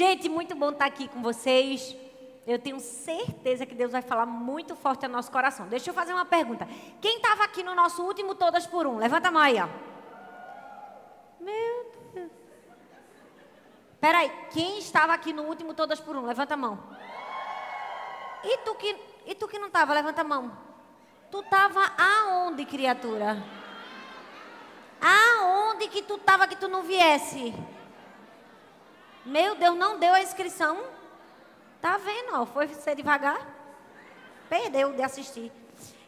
Gente, muito bom estar aqui com vocês. Eu tenho certeza que Deus vai falar muito forte ao nosso coração. Deixa eu fazer uma pergunta. Quem estava aqui no nosso último Todas por Um? Levanta a mão aí, ó. Meu Deus. Peraí, quem estava aqui no último Todas por Um? Levanta a mão. E tu que, e tu que não estava? Levanta a mão. Tu estava aonde, criatura? Aonde que tu estava que tu não viesse? Meu Deus, não deu a inscrição? Tá vendo? Ó, foi ser devagar? Perdeu de assistir.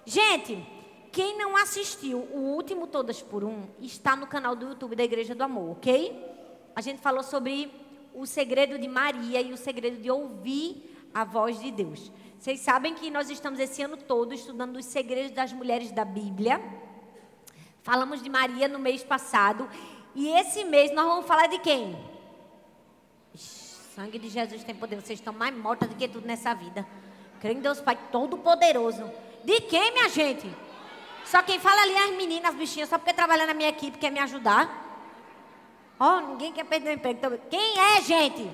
Gente, quem não assistiu o último Todas por Um, está no canal do YouTube da Igreja do Amor, ok? A gente falou sobre o segredo de Maria e o segredo de ouvir a voz de Deus. Vocês sabem que nós estamos esse ano todo estudando os segredos das mulheres da Bíblia. Falamos de Maria no mês passado. E esse mês nós vamos falar de quem? Sangue de Jesus tem poder. Vocês estão mais mortas do que tudo nessa vida. Creio em Deus Pai Todo-Poderoso. De quem, minha gente? Só quem fala ali é as meninas, as bichinhas, só porque trabalha na minha equipe, quer me ajudar. Ó, oh, ninguém quer perder o emprego. Então, quem é, gente?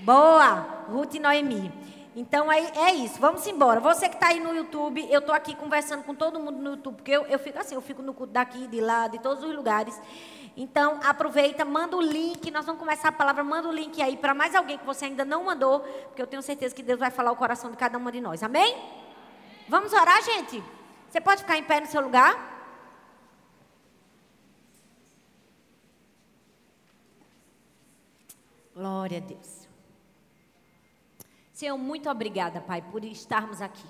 Boa, Ruth e Noemi. Então é, é isso, vamos embora. Você que está aí no YouTube, eu estou aqui conversando com todo mundo no YouTube, porque eu, eu fico assim, eu fico no culto daqui, de lá, de todos os lugares. Então aproveita, manda o link, nós vamos começar a palavra, manda o link aí para mais alguém que você ainda não mandou, porque eu tenho certeza que Deus vai falar o coração de cada uma de nós. Amém? Vamos orar, gente? Você pode ficar em pé no seu lugar? Glória a Deus. Senhor, muito obrigada, Pai, por estarmos aqui.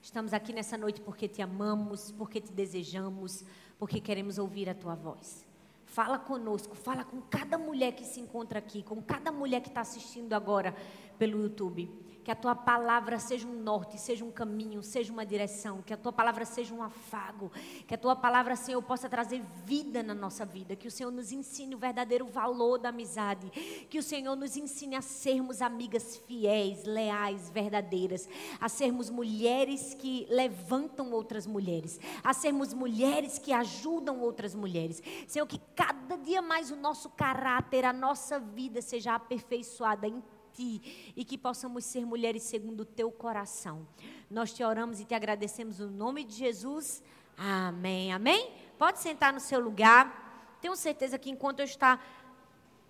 Estamos aqui nessa noite porque te amamos, porque te desejamos, porque queremos ouvir a tua voz. Fala conosco, fala com cada mulher que se encontra aqui, com cada mulher que está assistindo agora pelo YouTube. Que a tua palavra seja um norte, seja um caminho, seja uma direção. Que a tua palavra seja um afago. Que a tua palavra, Senhor, possa trazer vida na nossa vida. Que o Senhor nos ensine o verdadeiro valor da amizade. Que o Senhor nos ensine a sermos amigas fiéis, leais, verdadeiras. A sermos mulheres que levantam outras mulheres. A sermos mulheres que ajudam outras mulheres. Senhor, que cada dia mais o nosso caráter, a nossa vida seja aperfeiçoada em ti e que possamos ser mulheres segundo o teu coração. Nós te oramos e te agradecemos no nome de Jesus. Amém. Amém? Pode sentar no seu lugar. Tenho certeza que enquanto eu estar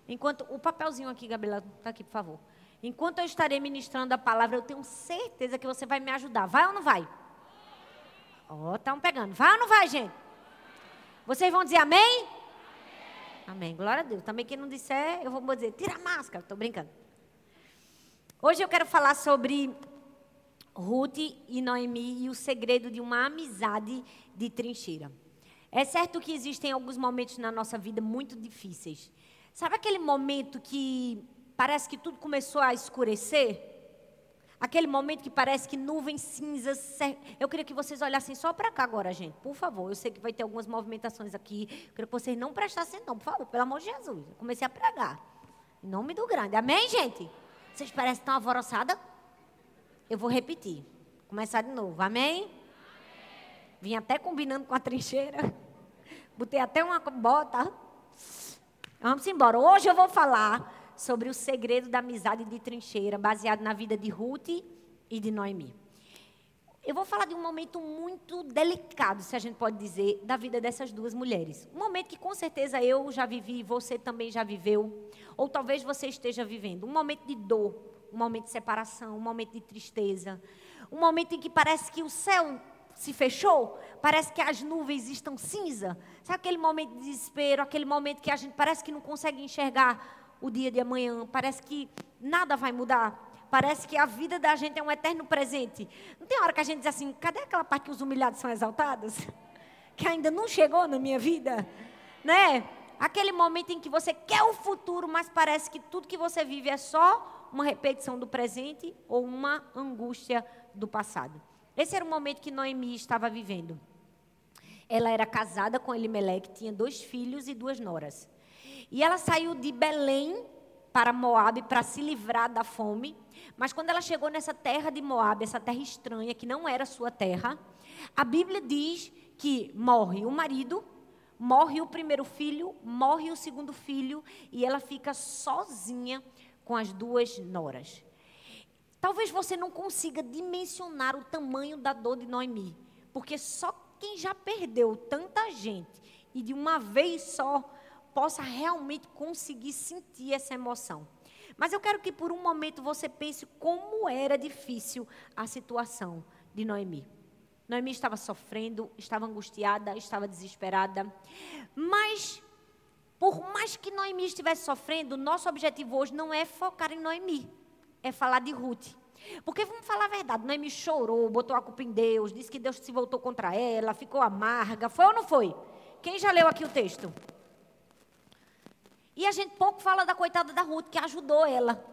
enquanto o papelzinho aqui, Gabriela, tá aqui, por favor. Enquanto eu estarei ministrando a palavra, eu tenho certeza que você vai me ajudar. Vai ou não vai? Ó, oh, estão pegando. Vai ou não vai, gente? Vocês vão dizer amém? amém? Glória a Deus. Também quem não disser, eu vou dizer, tira a máscara. Estou brincando. Hoje eu quero falar sobre Ruth e Noemi e o segredo de uma amizade de trincheira. É certo que existem alguns momentos na nossa vida muito difíceis. Sabe aquele momento que parece que tudo começou a escurecer? Aquele momento que parece que nuvens cinzas. Eu queria que vocês olhassem só para cá agora, gente. Por favor. Eu sei que vai ter algumas movimentações aqui. Eu queria que vocês não prestassem, não. Por favor, pelo amor de Jesus. Eu comecei a pregar. Em nome do grande. Amém, gente? Vocês parecem tão alvoroçadas? Eu vou repetir. Começar de novo. Amém? Amém? Vim até combinando com a trincheira. Botei até uma bota. Vamos embora. Hoje eu vou falar sobre o segredo da amizade de trincheira, baseado na vida de Ruth e de Noemi. Eu vou falar de um momento muito delicado, se a gente pode dizer, da vida dessas duas mulheres. Um momento que com certeza eu já vivi, você também já viveu, ou talvez você esteja vivendo. Um momento de dor, um momento de separação, um momento de tristeza. Um momento em que parece que o céu se fechou, parece que as nuvens estão cinza. Sabe aquele momento de desespero, aquele momento que a gente parece que não consegue enxergar o dia de amanhã, parece que nada vai mudar. Parece que a vida da gente é um eterno presente. Não tem hora que a gente diz assim, cadê aquela parte que os humilhados são exaltados? Que ainda não chegou na minha vida, né? Aquele momento em que você quer o futuro, mas parece que tudo que você vive é só uma repetição do presente ou uma angústia do passado. Esse era o momento que Noemi estava vivendo. Ela era casada com Elimelec, tinha dois filhos e duas noras. E ela saiu de Belém para Moabe para se livrar da fome. Mas quando ela chegou nessa terra de Moab, essa terra estranha, que não era sua terra, a Bíblia diz que morre o marido, morre o primeiro filho, morre o segundo filho e ela fica sozinha com as duas noras. Talvez você não consiga dimensionar o tamanho da dor de Noemi, porque só quem já perdeu tanta gente e de uma vez só possa realmente conseguir sentir essa emoção. Mas eu quero que por um momento você pense como era difícil a situação de Noemi. Noemi estava sofrendo, estava angustiada, estava desesperada. Mas, por mais que Noemi estivesse sofrendo, nosso objetivo hoje não é focar em Noemi, é falar de Ruth. Porque vamos falar a verdade, Noemi chorou, botou a culpa em Deus, disse que Deus se voltou contra ela, ficou amarga. Foi ou não foi? Quem já leu aqui o texto? E a gente pouco fala da coitada da Ruth, que ajudou ela.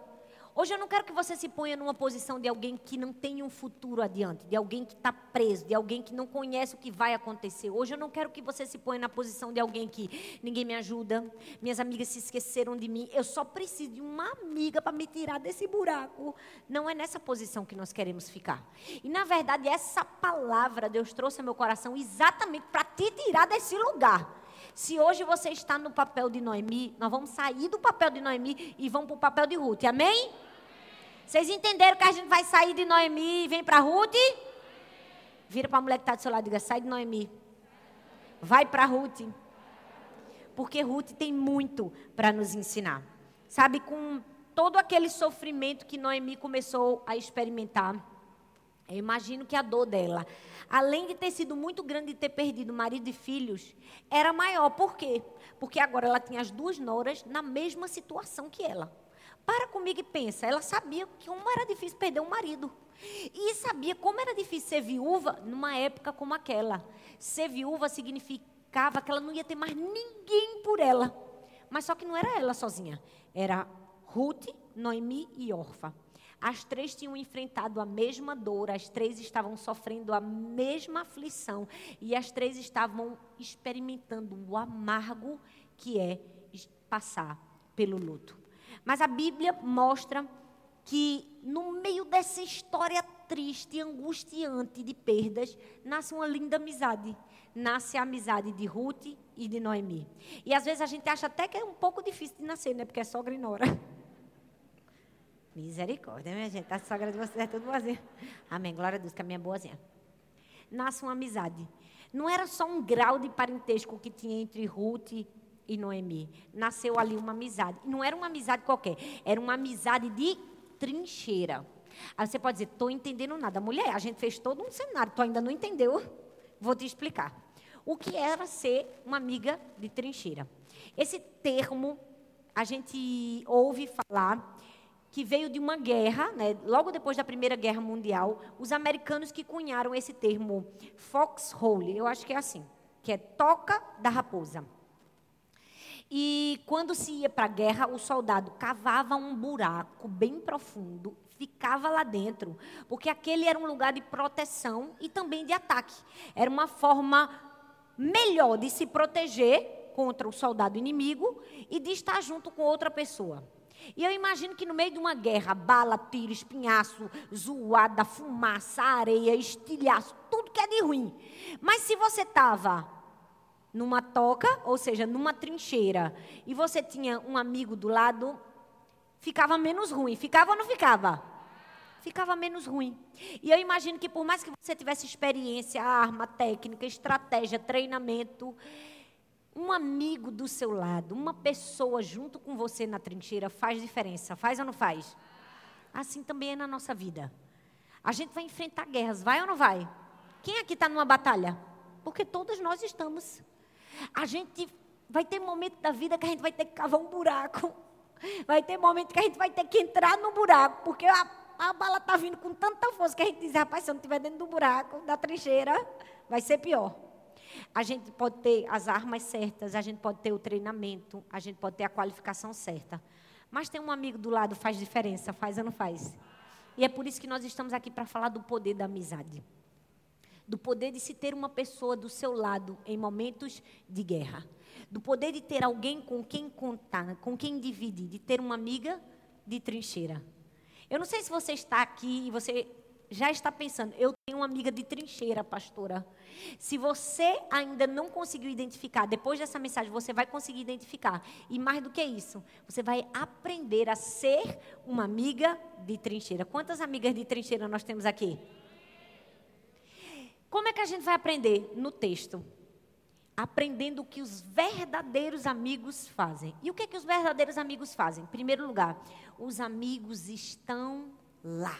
Hoje eu não quero que você se ponha numa posição de alguém que não tem um futuro adiante, de alguém que está preso, de alguém que não conhece o que vai acontecer. Hoje eu não quero que você se ponha na posição de alguém que ninguém me ajuda, minhas amigas se esqueceram de mim, eu só preciso de uma amiga para me tirar desse buraco. Não é nessa posição que nós queremos ficar. E na verdade, essa palavra Deus trouxe ao meu coração exatamente para te tirar desse lugar. Se hoje você está no papel de Noemi, nós vamos sair do papel de Noemi e vamos para o papel de Ruth. Amém? Vocês entenderam que a gente vai sair de Noemi e vem para Ruth? Vira para a mulher que está do seu lado e diga: sai de Noemi. Vai para Ruth. Porque Ruth tem muito para nos ensinar. Sabe, com todo aquele sofrimento que Noemi começou a experimentar. Eu imagino que a dor dela, além de ter sido muito grande de ter perdido marido e filhos, era maior. Por quê? Porque agora ela tinha as duas noras na mesma situação que ela. Para comigo e pensa, ela sabia como era difícil perder um marido. E sabia como era difícil ser viúva numa época como aquela. Ser viúva significava que ela não ia ter mais ninguém por ela. Mas só que não era ela sozinha. Era Ruth, Noemi e Orfa. As três tinham enfrentado a mesma dor, as três estavam sofrendo a mesma aflição e as três estavam experimentando o amargo que é passar pelo luto. Mas a Bíblia mostra que no meio dessa história triste e angustiante de perdas, nasce uma linda amizade. Nasce a amizade de Ruth e de Noemi. E às vezes a gente acha até que é um pouco difícil de nascer, né? Porque é sogra e nora. Misericórdia, minha gente. A sogra de vocês é tudo boazinha. Amém. Glória a Deus, que a minha é boazinha. Nasce uma amizade. Não era só um grau de parentesco que tinha entre Ruth e Noemi. Nasceu ali uma amizade. Não era uma amizade qualquer. Era uma amizade de trincheira. Aí você pode dizer, estou entendendo nada. Mulher, a gente fez todo um cenário. Tu ainda não entendeu? Vou te explicar. O que era ser uma amiga de trincheira? Esse termo a gente ouve falar que veio de uma guerra, né, logo depois da Primeira Guerra Mundial, os americanos que cunharam esse termo foxhole, eu acho que é assim, que é toca da raposa. E quando se ia para a guerra, o soldado cavava um buraco bem profundo, ficava lá dentro, porque aquele era um lugar de proteção e também de ataque. Era uma forma melhor de se proteger contra o soldado inimigo e de estar junto com outra pessoa. E eu imagino que no meio de uma guerra, bala, tiro, espinhaço, zoada, fumaça, areia, estilhaço, tudo que é de ruim. Mas se você estava numa toca, ou seja, numa trincheira, e você tinha um amigo do lado, ficava menos ruim. Ficava ou não ficava? Ficava menos ruim. E eu imagino que por mais que você tivesse experiência, arma, técnica, estratégia, treinamento, um amigo do seu lado, uma pessoa junto com você na trincheira faz diferença. Faz ou não faz? Assim também é na nossa vida. A gente vai enfrentar guerras, vai ou não vai? Quem aqui está numa batalha? Porque todos nós estamos. A gente vai ter momento da vida que a gente vai ter que cavar um buraco. Vai ter momento que a gente vai ter que entrar no buraco, porque a, a bala está vindo com tanta força que a gente diz, rapaz, se eu não estiver dentro do buraco, da trincheira, vai ser pior. A gente pode ter as armas certas, a gente pode ter o treinamento, a gente pode ter a qualificação certa. Mas tem um amigo do lado, faz diferença, faz ou não faz? E é por isso que nós estamos aqui para falar do poder da amizade. Do poder de se ter uma pessoa do seu lado em momentos de guerra. Do poder de ter alguém com quem contar, com quem dividir, de ter uma amiga de trincheira. Eu não sei se você está aqui e você já está pensando, eu tenho uma amiga de trincheira, pastora. Se você ainda não conseguiu identificar, depois dessa mensagem você vai conseguir identificar. E mais do que isso, você vai aprender a ser uma amiga de trincheira. Quantas amigas de trincheira nós temos aqui? Como é que a gente vai aprender? No texto. Aprendendo o que os verdadeiros amigos fazem. E o que, é que os verdadeiros amigos fazem? Em primeiro lugar, os amigos estão lá.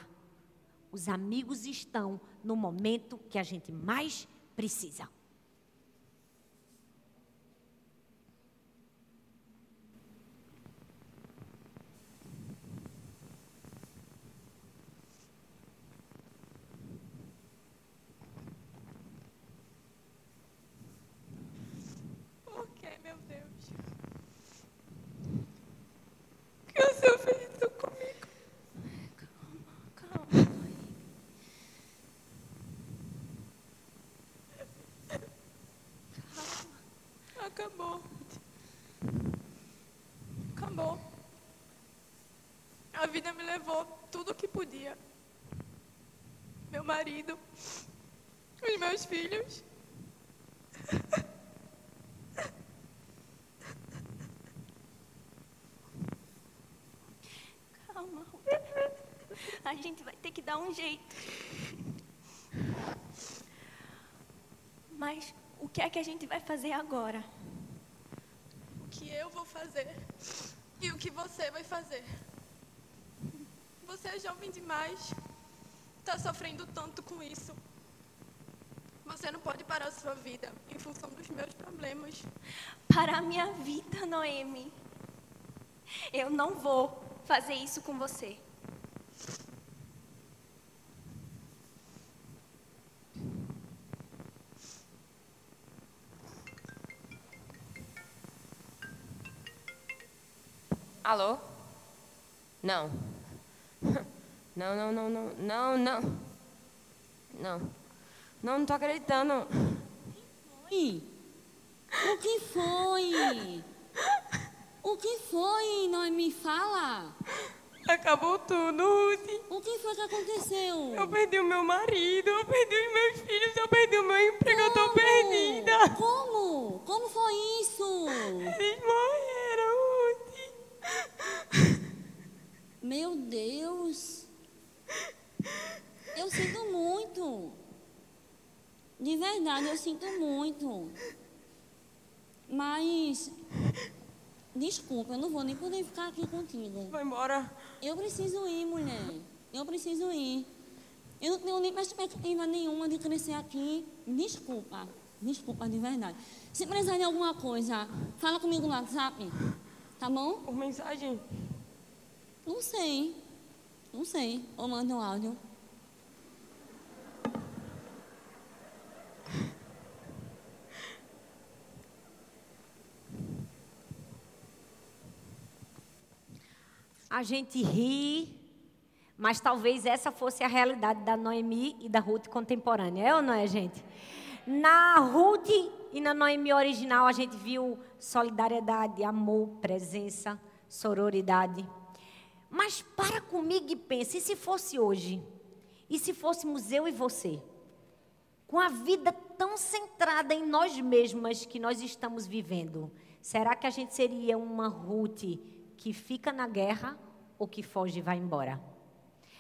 Os amigos estão no momento que a gente mais precisa. Acabou. Acabou. A vida me levou tudo o que podia. Meu marido, os meus filhos. Calma, A gente vai ter que dar um jeito. Mas o que é que a gente vai fazer agora? que eu vou fazer e o que você vai fazer. Você é jovem demais, está sofrendo tanto com isso. Você não pode parar a sua vida em função dos meus problemas. Parar a minha vida, Noemi. Eu não vou fazer isso com você. Alô? Não. Não, não, não, não, não, não. Não. Não, não tô acreditando. Oi. O que foi? O que foi? Não me fala. Acabou tudo, Ruth. O que foi que aconteceu? Eu perdi o meu marido, eu perdi os meus filhos, eu perdi o meu emprego, Como? eu tô perdida. Como? Como foi isso? Eles morreram. Meu Deus. Eu sinto muito. De verdade, eu sinto muito. Mas, desculpa, eu não vou nem poder ficar aqui contigo. Vai embora. Eu preciso ir, mulher. Eu preciso ir. Eu não tenho nem perspectiva nenhuma de crescer aqui. Desculpa. Desculpa, de verdade. Se precisar de alguma coisa, fala comigo no WhatsApp. Tá bom? Por mensagem? Não sei. Não sei. Ou manda um áudio. A gente ri, mas talvez essa fosse a realidade da Noemi e da Ruth contemporânea. É ou não é, gente? Na Ruth e na Noemi original, a gente viu solidariedade, amor, presença, sororidade. Mas para comigo e pense, e se fosse hoje? E se fôssemos eu e você? Com a vida tão centrada em nós mesmas que nós estamos vivendo, será que a gente seria uma Ruth que fica na guerra ou que foge e vai embora?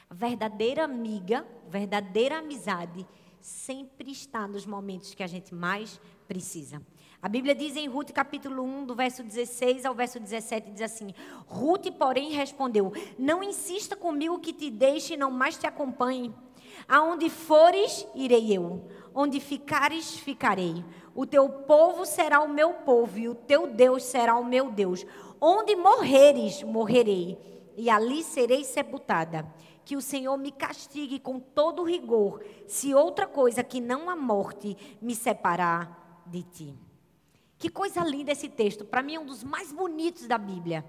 Verdadeira amiga, verdadeira amizade, sempre está nos momentos que a gente mais precisa. A Bíblia diz em Ruth capítulo 1, do verso 16 ao verso 17, diz assim: Ruth, porém, respondeu: Não insista comigo que te deixe e não mais te acompanhe. Aonde fores, irei eu. Onde ficares, ficarei. O teu povo será o meu povo e o teu Deus será o meu Deus. Onde morreres, morrerei, e ali serei sepultada. Que o Senhor me castigue com todo rigor, se outra coisa que não a morte me separar de ti. Que coisa linda esse texto. Para mim é um dos mais bonitos da Bíblia.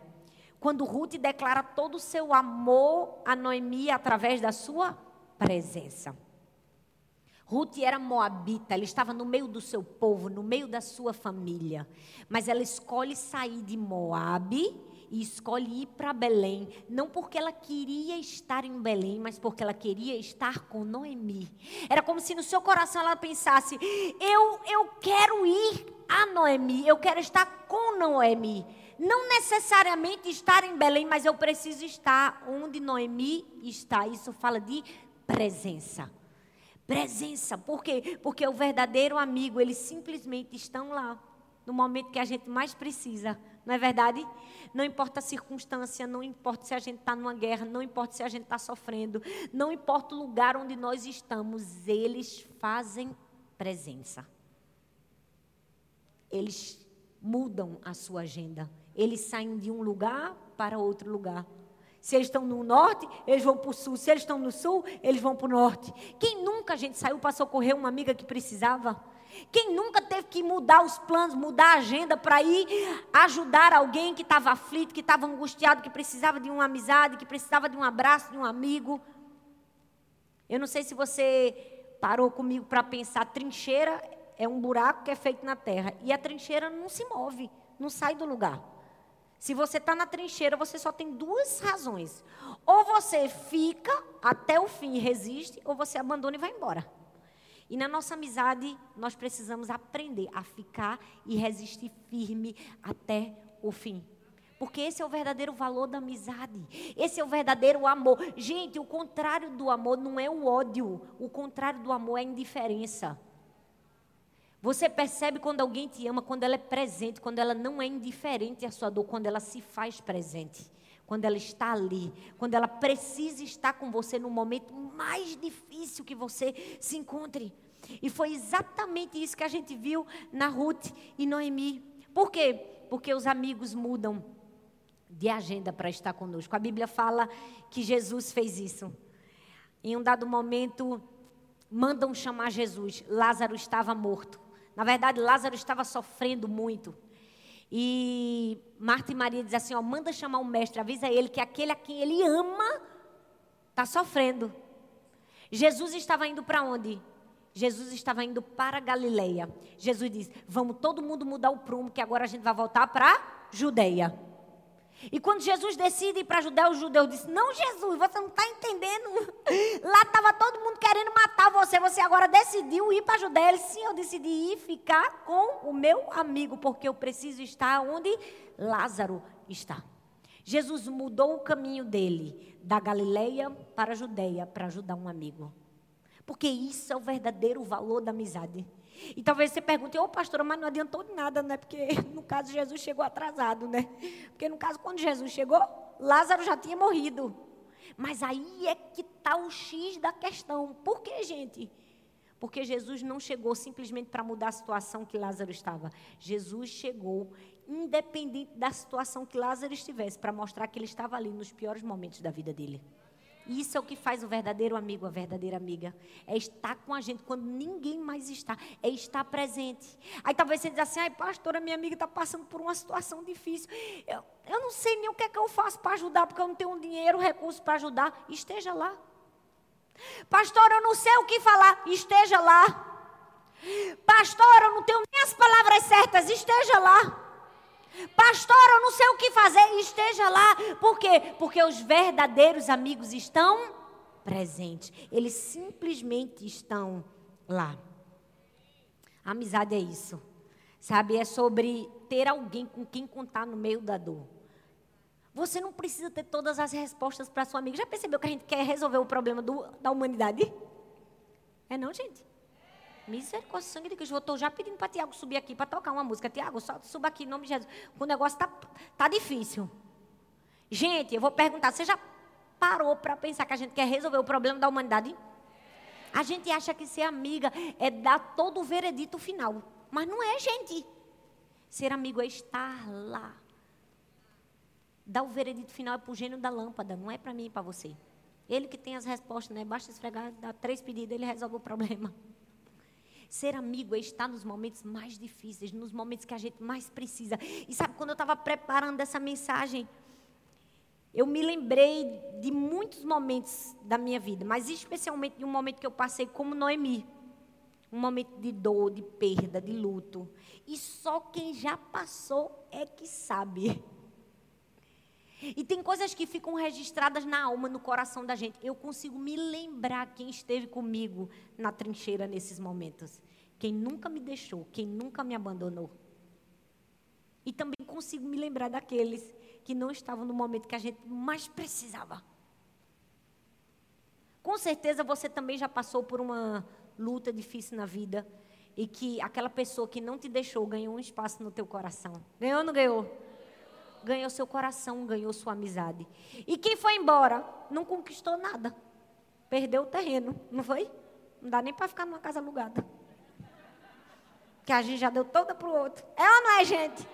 Quando Ruth declara todo o seu amor a Noemi através da sua presença. Ruth era moabita, ela estava no meio do seu povo, no meio da sua família. Mas ela escolhe sair de Moabe e escolhe ir para Belém, não porque ela queria estar em Belém, mas porque ela queria estar com Noemi. Era como se no seu coração ela pensasse: eu, eu quero ir a Noemi, eu quero estar com Noemi. Não necessariamente estar em Belém, mas eu preciso estar onde Noemi está. Isso fala de presença. Presença. Por quê? Porque o verdadeiro amigo, eles simplesmente estão lá no momento que a gente mais precisa. Não é verdade? Não importa a circunstância, não importa se a gente está numa guerra, não importa se a gente está sofrendo, não importa o lugar onde nós estamos, eles fazem presença. Eles mudam a sua agenda. Eles saem de um lugar para outro lugar. Se eles estão no norte, eles vão para o sul. Se eles estão no sul, eles vão para o norte. Quem nunca, a gente, saiu para socorrer uma amiga que precisava? Quem nunca teve que mudar os planos, mudar a agenda para ir ajudar alguém que estava aflito, que estava angustiado, que precisava de uma amizade, que precisava de um abraço de um amigo? Eu não sei se você parou comigo para pensar, trincheira é um buraco que é feito na terra. E a trincheira não se move, não sai do lugar. Se você está na trincheira, você só tem duas razões. Ou você fica até o fim e resiste, ou você abandona e vai embora. E na nossa amizade, nós precisamos aprender a ficar e resistir firme até o fim. Porque esse é o verdadeiro valor da amizade. Esse é o verdadeiro amor. Gente, o contrário do amor não é o ódio. O contrário do amor é a indiferença. Você percebe quando alguém te ama, quando ela é presente, quando ela não é indiferente à sua dor, quando ela se faz presente, quando ela está ali, quando ela precisa estar com você no momento mais difícil que você se encontre. E foi exatamente isso que a gente viu na Ruth e Noemi. Por quê? Porque os amigos mudam de agenda para estar conosco. A Bíblia fala que Jesus fez isso. Em um dado momento, mandam chamar Jesus. Lázaro estava morto. Na verdade, Lázaro estava sofrendo muito. E Marta e Maria dizem assim: ó, manda chamar o mestre, avisa ele que aquele a quem ele ama está sofrendo. Jesus estava indo para onde? Jesus estava indo para Galileia. Jesus diz: vamos todo mundo mudar o prumo, que agora a gente vai voltar para Judeia. E quando Jesus decide ir para a Judéia, os judeus dizem: Não, Jesus, você não está entendendo. Lá estava todo mundo querendo matar você. Você agora decidiu ir para a Judéia. Ele sim, eu decidi ir ficar com o meu amigo, porque eu preciso estar onde Lázaro está. Jesus mudou o caminho dele da Galileia para a Judéia para ajudar um amigo. Porque isso é o verdadeiro valor da amizade. E talvez você pergunte, ô oh, pastora, mas não adiantou de nada, né? Porque no caso Jesus chegou atrasado, né? Porque no caso, quando Jesus chegou, Lázaro já tinha morrido. Mas aí é que está o X da questão. Por que, gente? Porque Jesus não chegou simplesmente para mudar a situação que Lázaro estava. Jesus chegou, independente da situação que Lázaro estivesse, para mostrar que ele estava ali nos piores momentos da vida dele. Isso é o que faz o verdadeiro amigo, a verdadeira amiga. É estar com a gente quando ninguém mais está. É estar presente. Aí talvez você diga assim, ai pastora, minha amiga está passando por uma situação difícil. Eu, eu não sei nem o que é que eu faço para ajudar, porque eu não tenho dinheiro, recurso para ajudar. Esteja lá. Pastor, eu não sei o que falar. Esteja lá. Pastor, eu não tenho nem as palavras certas. Esteja lá. Pastor, eu não sei o que fazer, esteja lá. Por quê? Porque os verdadeiros amigos estão presentes. Eles simplesmente estão lá. Amizade é isso. Sabe, é sobre ter alguém com quem contar no meio da dor. Você não precisa ter todas as respostas para sua amiga. Já percebeu que a gente quer resolver o problema do, da humanidade? É não, gente? Misericórdia, sangue de Cristo. Eu estou já pedindo para Tiago subir aqui para tocar uma música. Tiago, suba aqui em nome de Jesus. O negócio está tá difícil. Gente, eu vou perguntar: você já parou para pensar que a gente quer resolver o problema da humanidade? A gente acha que ser amiga é dar todo o veredito final. Mas não é, gente. Ser amigo é estar lá. Dar o veredito final é para o gênio da lâmpada, não é para mim e para você. Ele que tem as respostas, né? Basta esfregar, dar três pedidos, ele resolve o problema. Ser amigo é estar nos momentos mais difíceis, nos momentos que a gente mais precisa. E sabe, quando eu estava preparando essa mensagem, eu me lembrei de muitos momentos da minha vida, mas especialmente de um momento que eu passei como Noemi. Um momento de dor, de perda, de luto. E só quem já passou é que sabe. E tem coisas que ficam registradas na alma, no coração da gente. Eu consigo me lembrar quem esteve comigo na trincheira nesses momentos. Quem nunca me deixou, quem nunca me abandonou. E também consigo me lembrar daqueles que não estavam no momento que a gente mais precisava. Com certeza você também já passou por uma luta difícil na vida e que aquela pessoa que não te deixou ganhou um espaço no teu coração. Ganhou ou não ganhou? Ganhou seu coração, ganhou sua amizade. E quem foi embora não conquistou nada. Perdeu o terreno, não foi? Não dá nem para ficar numa casa alugada. Que a gente já deu toda para o outro. É ou não é, gente?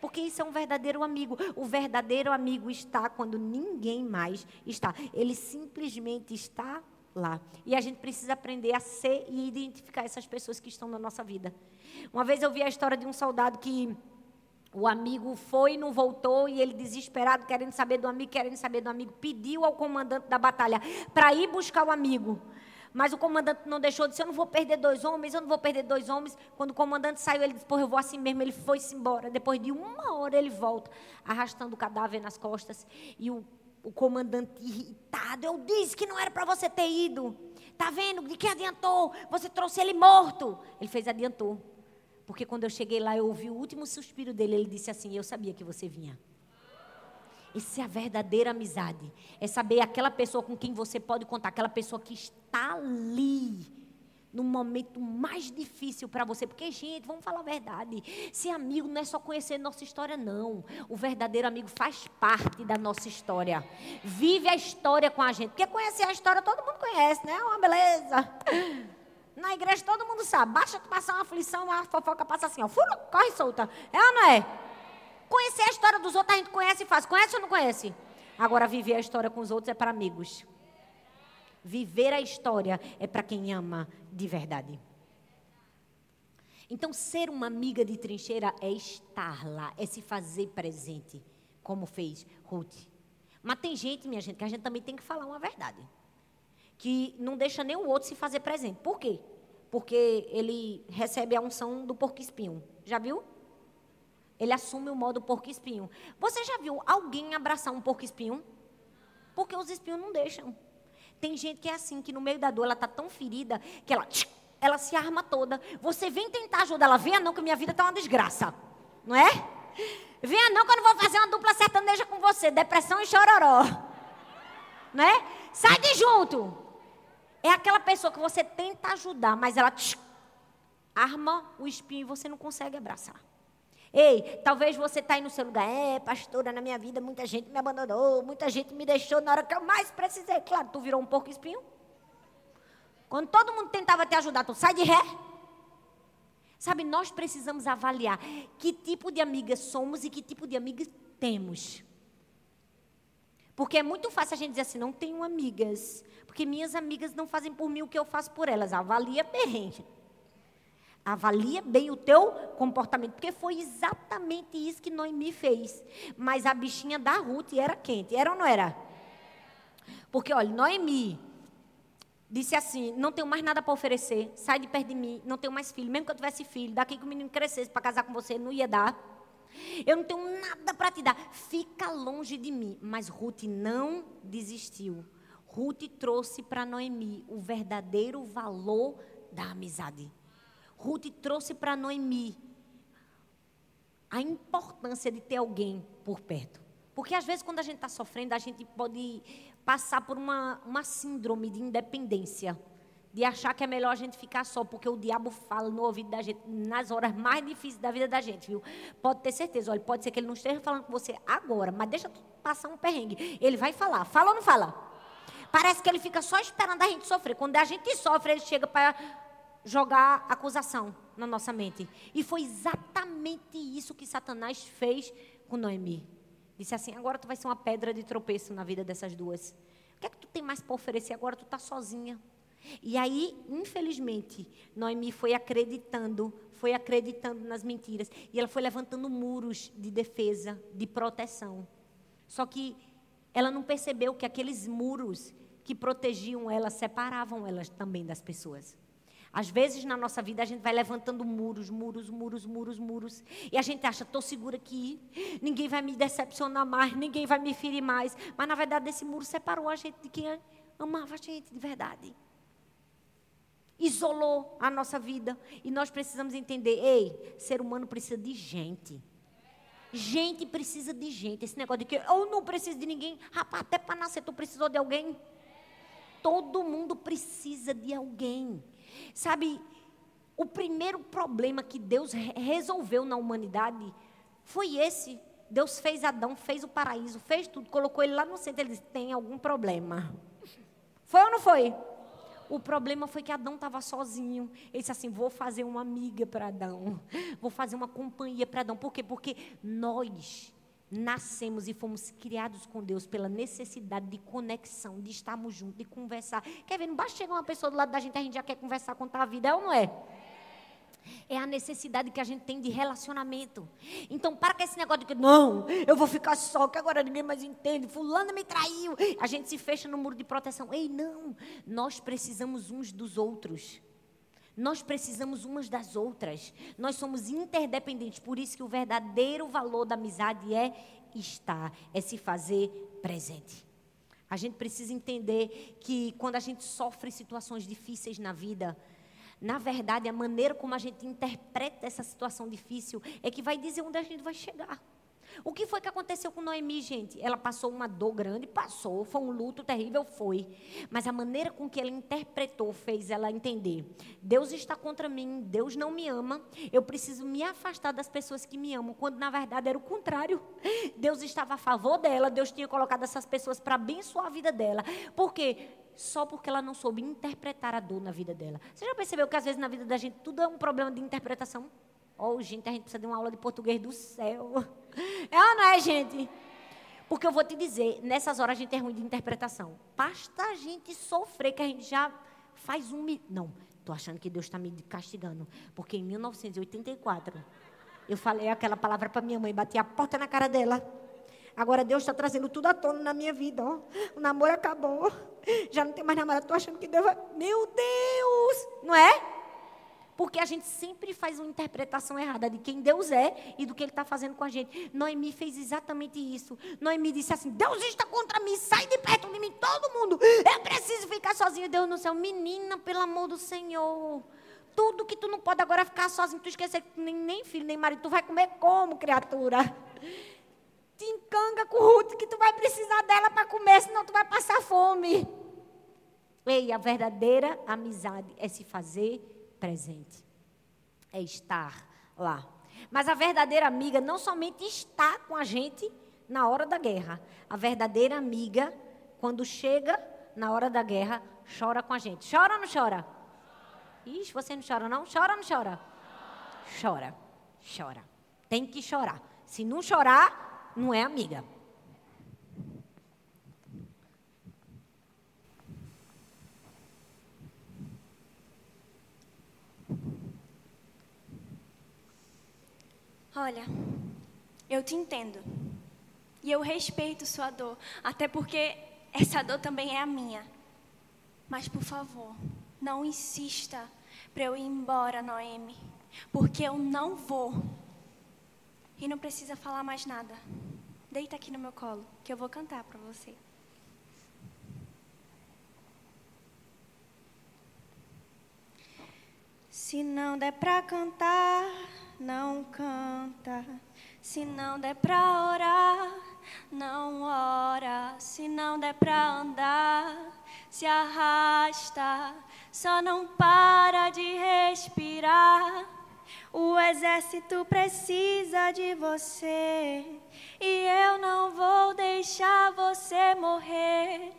Porque isso é um verdadeiro amigo. O verdadeiro amigo está quando ninguém mais está. Ele simplesmente está lá. E a gente precisa aprender a ser e identificar essas pessoas que estão na nossa vida. Uma vez eu vi a história de um soldado que o amigo foi e não voltou, e ele, desesperado, querendo saber do amigo, querendo saber do amigo, pediu ao comandante da batalha para ir buscar o amigo. Mas o comandante não deixou, disse: Eu não vou perder dois homens, eu não vou perder dois homens. Quando o comandante saiu, ele disse: Porra, eu vou assim mesmo. Ele foi-se embora. Depois de uma hora, ele volta, arrastando o cadáver nas costas. E o, o comandante, irritado: Eu disse que não era para você ter ido. Tá vendo? De que adiantou? Você trouxe ele morto. Ele fez: Adiantou. Porque quando eu cheguei lá, eu ouvi o último suspiro dele. Ele disse assim: Eu sabia que você vinha. Isso é a verdadeira amizade. É saber aquela pessoa com quem você pode contar, aquela pessoa que está ali no momento mais difícil para você. Porque, gente, vamos falar a verdade. Ser amigo não é só conhecer nossa história, não. O verdadeiro amigo faz parte da nossa história. Vive a história com a gente. Porque conhecer a história todo mundo conhece, né? É uma beleza. Na igreja todo mundo sabe. Basta tu passar uma aflição, a fofoca passa assim, ó. Fura, corre solta. É ou não é? Conhecer a história dos outros a gente conhece e faz. Conhece ou não conhece? Agora, viver a história com os outros é para amigos. Viver a história é para quem ama de verdade. Então, ser uma amiga de trincheira é estar lá, é se fazer presente, como fez Ruth. Mas tem gente, minha gente, que a gente também tem que falar uma verdade que não deixa nem o outro se fazer presente. Por quê? Porque ele recebe a unção do porco espinho. Já viu? Ele assume o modo porco espinho. Você já viu alguém abraçar um porco espinho? Porque os espinhos não deixam. Tem gente que é assim, que no meio da dor ela está tão ferida que ela, ela se arma toda. Você vem tentar ajudar ela. Venha não, que minha vida está uma desgraça. Não é? Venha não, que eu não vou fazer uma dupla sertaneja com você. Depressão e chororó. Não é? Sai de junto. É aquela pessoa que você tenta ajudar, mas ela tch, arma o espinho e você não consegue abraçar. Ei, talvez você está aí no seu lugar. É, pastora, na minha vida muita gente me abandonou, muita gente me deixou na hora que eu mais precisei. Claro, tu virou um porco espinho. Quando todo mundo tentava te ajudar, tu sai de ré. Sabe, nós precisamos avaliar que tipo de amigas somos e que tipo de amigas temos. Porque é muito fácil a gente dizer assim, não tenho amigas. Porque minhas amigas não fazem por mim o que eu faço por elas. Avalia bem. Avalia bem o teu comportamento. Porque foi exatamente isso que Noemi fez. Mas a bichinha da Ruth era quente. Era ou não era? Porque, olha, Noemi disse assim: Não tenho mais nada para oferecer. Sai de perto de mim. Não tenho mais filho. Mesmo que eu tivesse filho, daqui que o menino crescesse para casar com você, não ia dar. Eu não tenho nada para te dar. Fica longe de mim. Mas Ruth não desistiu. Ruth trouxe para Noemi o verdadeiro valor da amizade. Ruth trouxe para Noemi a importância de ter alguém por perto. Porque às vezes, quando a gente está sofrendo, a gente pode passar por uma, uma síndrome de independência. De achar que é melhor a gente ficar só, porque o diabo fala no ouvido da gente nas horas mais difíceis da vida da gente, viu? Pode ter certeza, olha, pode ser que ele não esteja falando com você agora, mas deixa passar um perrengue. Ele vai falar. Fala ou não fala? Parece que ele fica só esperando a gente sofrer. Quando a gente sofre, ele chega para jogar acusação na nossa mente. E foi exatamente isso que Satanás fez com Noemi. Disse assim: agora tu vai ser uma pedra de tropeço na vida dessas duas. O que é que tu tem mais para oferecer? Agora tu está sozinha. E aí, infelizmente, Noemi foi acreditando, foi acreditando nas mentiras. E ela foi levantando muros de defesa, de proteção. Só que ela não percebeu que aqueles muros que protegiam ela separavam elas também das pessoas. Às vezes na nossa vida a gente vai levantando muros, muros, muros, muros, muros. E a gente acha, estou segura aqui, ninguém vai me decepcionar mais, ninguém vai me ferir mais. Mas na verdade esse muro separou a gente de quem amava a gente de verdade. Isolou a nossa vida. E nós precisamos entender: ei, ser humano precisa de gente. Gente precisa de gente. Esse negócio de que eu não preciso de ninguém. Rapaz, até para nascer tu precisou de alguém. Todo mundo precisa de alguém. Sabe, o primeiro problema que Deus resolveu na humanidade foi esse. Deus fez Adão, fez o paraíso, fez tudo, colocou ele lá no centro. Ele disse: tem algum problema. Foi ou não foi? O problema foi que Adão estava sozinho. Ele disse assim: vou fazer uma amiga para Adão. Vou fazer uma companhia para Adão. Por quê? Porque nós nascemos e fomos criados com Deus pela necessidade de conexão, de estarmos juntos, de conversar. Quer ver? Não basta chegar uma pessoa do lado da gente, a gente já quer conversar, contar a vida, é ou não é? É a necessidade que a gente tem de relacionamento. Então, para com esse negócio de que, não, eu vou ficar só, que agora ninguém mais entende, fulano me traiu. A gente se fecha no muro de proteção. Ei, não, nós precisamos uns dos outros. Nós precisamos umas das outras. Nós somos interdependentes. Por isso que o verdadeiro valor da amizade é estar, é se fazer presente. A gente precisa entender que quando a gente sofre situações difíceis na vida, na verdade, a maneira como a gente interpreta essa situação difícil é que vai dizer onde a gente vai chegar. O que foi que aconteceu com Noemi, gente? Ela passou uma dor grande, passou, foi um luto terrível, foi. Mas a maneira com que ela interpretou fez ela entender: Deus está contra mim, Deus não me ama, eu preciso me afastar das pessoas que me amam, quando na verdade era o contrário. Deus estava a favor dela, Deus tinha colocado essas pessoas para abençoar a vida dela. Por quê? Só porque ela não soube interpretar a dor na vida dela. Você já percebeu que às vezes na vida da gente tudo é um problema de interpretação? Oh, gente, a gente precisa de uma aula de português do céu. É ou não é, gente? Porque eu vou te dizer, nessas horas a gente é ruim de interpretação. Basta a gente sofrer, que a gente já faz um. Não, estou achando que Deus está me castigando. Porque em 1984, eu falei aquela palavra para minha mãe, bati a porta na cara dela. Agora Deus está trazendo tudo à tona na minha vida. Ó. O namoro acabou. Já não tem mais namorado. Estou achando que Deus vai. Meu Deus! Não é? Porque a gente sempre faz uma interpretação errada de quem Deus é e do que Ele está fazendo com a gente. Noemi fez exatamente isso. Noemi disse assim: Deus está contra mim, sai de perto de mim, todo mundo. Eu preciso ficar sozinho. Deus no céu, menina, pelo amor do Senhor. Tudo que tu não pode agora ficar sozinho, tu esquecer que nem, nem filho, nem marido, tu vai comer como, criatura? Te encanga com Ruth, que tu vai precisar dela para comer, senão tu vai passar fome. Ei, a verdadeira amizade é se fazer presente. É estar lá. Mas a verdadeira amiga não somente está com a gente na hora da guerra. A verdadeira amiga, quando chega na hora da guerra, chora com a gente. Chora ou não chora? Ixi, você não chora não? Chora ou não chora? Chora. Chora. Tem que chorar. Se não chorar, não é amiga. Olha, eu te entendo. E eu respeito sua dor, até porque essa dor também é a minha. Mas, por favor, não insista para eu ir embora, Noemi, porque eu não vou. E não precisa falar mais nada. Deita aqui no meu colo, que eu vou cantar para você. Se não der para cantar, não canta. Se não der pra orar, não ora. Se não der pra andar, se arrasta. Só não para de respirar. O exército precisa de você. E eu não vou deixar você morrer.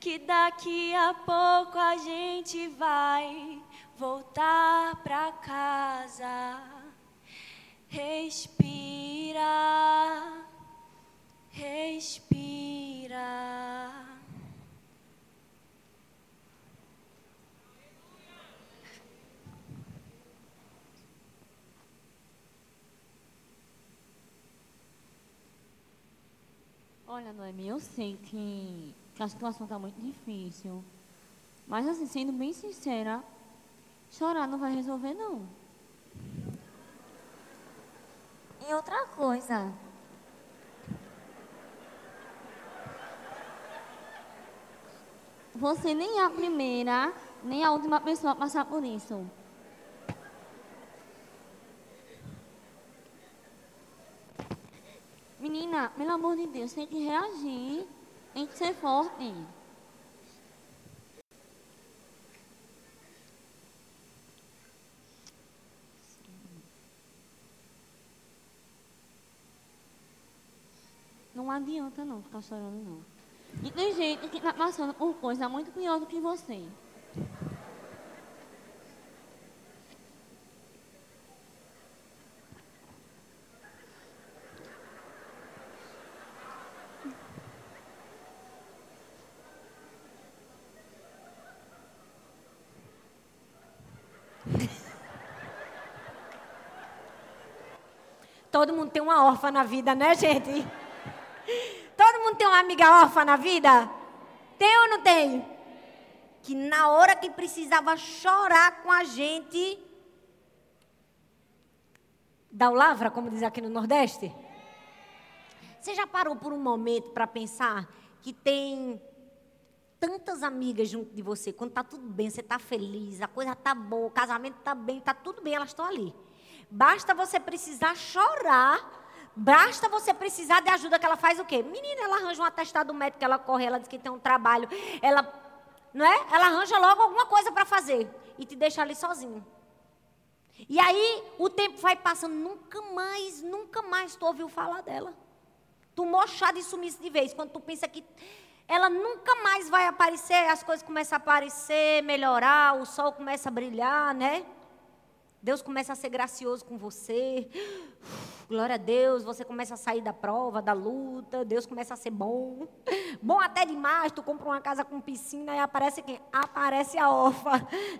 Que daqui a pouco a gente vai voltar pra casa. Respira, respira. Olha, Noemi, eu sei que, que a situação está muito difícil. Mas, assim, sendo bem sincera, Chorar não vai resolver, não. E outra coisa. Você nem é a primeira, nem a última pessoa a passar por isso. Menina, pelo amor de Deus, tem que reagir. Tem que ser forte. Não adianta não ficar chorando não. E tem gente que está passando por coisa muito pior do que você. Todo mundo tem uma órfã na vida, né, gente? Todo mundo tem uma amiga órfã na vida? Tem ou não tem? Que na hora que precisava chorar com a gente, dá o lavra, como diz aqui no Nordeste? Você já parou por um momento para pensar que tem tantas amigas junto de você, quando tá tudo bem, você tá feliz, a coisa tá boa, o casamento tá bem, tá tudo bem, elas estão ali. Basta você precisar chorar Basta você precisar de ajuda que ela faz o quê? Menina, ela arranja um atestado médico, ela corre, ela diz que tem um trabalho, ela, não é? Ela arranja logo alguma coisa para fazer e te deixa ali sozinho. E aí o tempo vai passando, nunca mais, nunca mais tu ouviu falar dela. Tu mochada e sumisse de vez, quando tu pensa que ela nunca mais vai aparecer, as coisas começam a aparecer, melhorar, o sol começa a brilhar, né? Deus começa a ser gracioso com você. Glória a Deus, você começa a sair da prova, da luta. Deus começa a ser bom. Bom até demais. Tu compra uma casa com piscina e aparece quem? Aparece a órfã.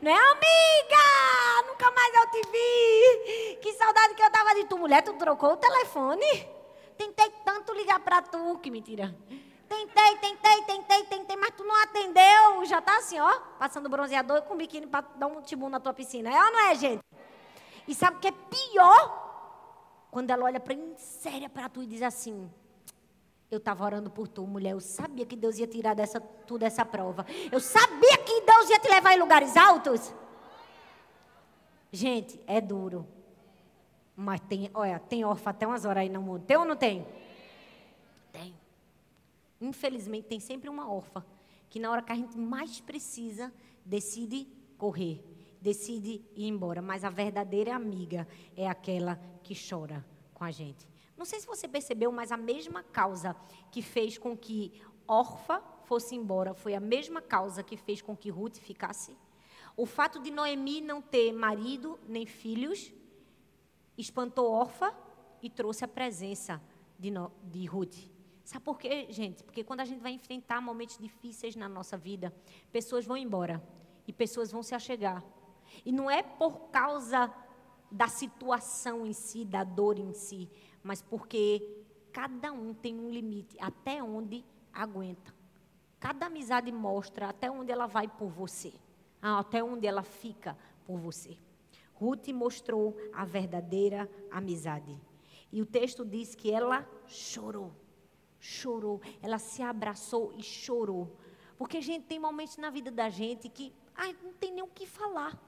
Não é, amiga? Nunca mais eu te vi. Que saudade que eu tava de tu. Mulher, tu trocou o telefone? Tentei tanto ligar para tu. Que mentira. Tentei, tentei, tentei, tentei, mas tu não atendeu. Já tá assim, ó, passando bronzeador com biquíni para dar um tibum na tua piscina. É ou não é, gente? E sabe o que é pior? Quando ela olha para séria para tu e diz assim: Eu estava orando por tu, mulher. Eu sabia que Deus ia tirar dessa, tu dessa prova. Eu sabia que Deus ia te levar em lugares altos. Gente, é duro. Mas tem, olha, tem órfã até umas horas aí no mundo. Tem ou não tem? Tem. Infelizmente, tem sempre uma órfã que na hora que a gente mais precisa, decide correr decide ir embora, mas a verdadeira amiga é aquela que chora com a gente. Não sei se você percebeu, mas a mesma causa que fez com que Orfa fosse embora foi a mesma causa que fez com que Ruth ficasse. O fato de Noemi não ter marido nem filhos espantou Orfa e trouxe a presença de, no, de Ruth. Sabe por quê, gente? Porque quando a gente vai enfrentar momentos difíceis na nossa vida, pessoas vão embora e pessoas vão se achegar. E não é por causa da situação em si, da dor em si, mas porque cada um tem um limite, até onde aguenta. Cada amizade mostra até onde ela vai por você, até onde ela fica por você. Ruth mostrou a verdadeira amizade. E o texto diz que ela chorou. Chorou. Ela se abraçou e chorou. Porque, gente, tem momentos na vida da gente que ai, não tem nem o que falar.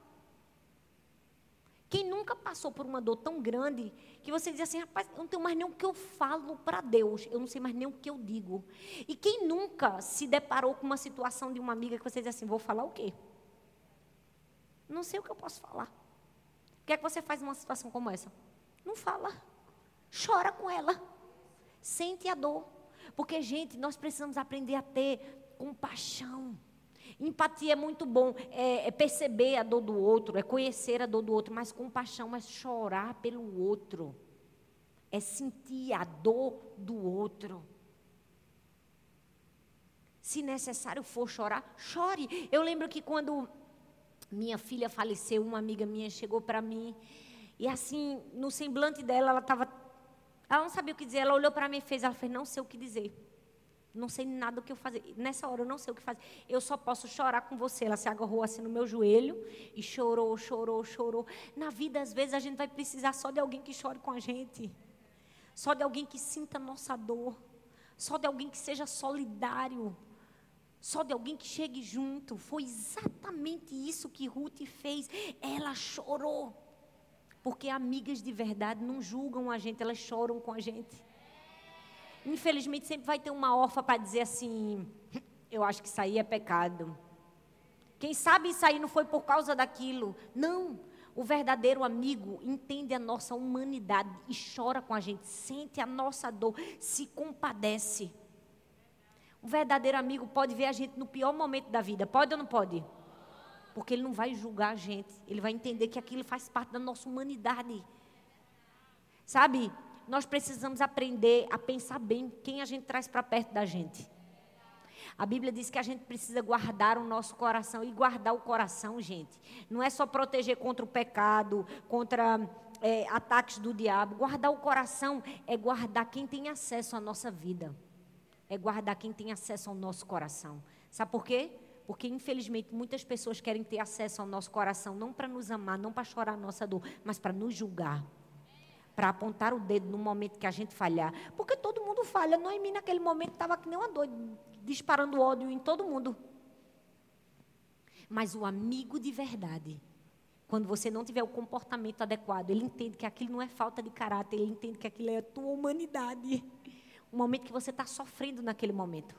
Quem nunca passou por uma dor tão grande que você diz assim, rapaz, eu não tenho mais nem o que eu falo para Deus, eu não sei mais nem o que eu digo. E quem nunca se deparou com uma situação de uma amiga que você diz assim, vou falar o quê? Não sei o que eu posso falar. O que é que você faz numa situação como essa? Não fala. Chora com ela. Sente a dor. Porque, gente, nós precisamos aprender a ter compaixão. Empatia é muito bom, é, é, perceber a dor do outro, é conhecer a dor do outro, mas compaixão é chorar pelo outro, é sentir a dor do outro. Se necessário for chorar, chore. Eu lembro que quando minha filha faleceu, uma amiga minha chegou para mim e assim, no semblante dela, ela estava, ela não sabia o que dizer. Ela olhou para mim e fez, ela fez, não sei o que dizer. Não sei nada o que eu fazer. Nessa hora eu não sei o que fazer. Eu só posso chorar com você. Ela se agarrou assim no meu joelho e chorou, chorou, chorou. Na vida, às vezes, a gente vai precisar só de alguém que chore com a gente. Só de alguém que sinta nossa dor. Só de alguém que seja solidário. Só de alguém que chegue junto. Foi exatamente isso que Ruth fez. Ela chorou. Porque amigas de verdade não julgam a gente, elas choram com a gente. Infelizmente, sempre vai ter uma órfã para dizer assim: eu acho que aí é pecado. Quem sabe aí não foi por causa daquilo. Não. O verdadeiro amigo entende a nossa humanidade e chora com a gente, sente a nossa dor, se compadece. O verdadeiro amigo pode ver a gente no pior momento da vida, pode ou não pode? Porque ele não vai julgar a gente, ele vai entender que aquilo faz parte da nossa humanidade. Sabe? Nós precisamos aprender a pensar bem quem a gente traz para perto da gente. A Bíblia diz que a gente precisa guardar o nosso coração. E guardar o coração, gente, não é só proteger contra o pecado, contra é, ataques do diabo. Guardar o coração é guardar quem tem acesso à nossa vida. É guardar quem tem acesso ao nosso coração. Sabe por quê? Porque, infelizmente, muitas pessoas querem ter acesso ao nosso coração, não para nos amar, não para chorar a nossa dor, mas para nos julgar para apontar o dedo no momento que a gente falhar. Porque todo mundo falha. Noemi, naquele momento, estava que nem uma doida, disparando ódio em todo mundo. Mas o amigo de verdade, quando você não tiver o comportamento adequado, ele entende que aquilo não é falta de caráter, ele entende que aquilo é a tua humanidade. O momento que você está sofrendo naquele momento.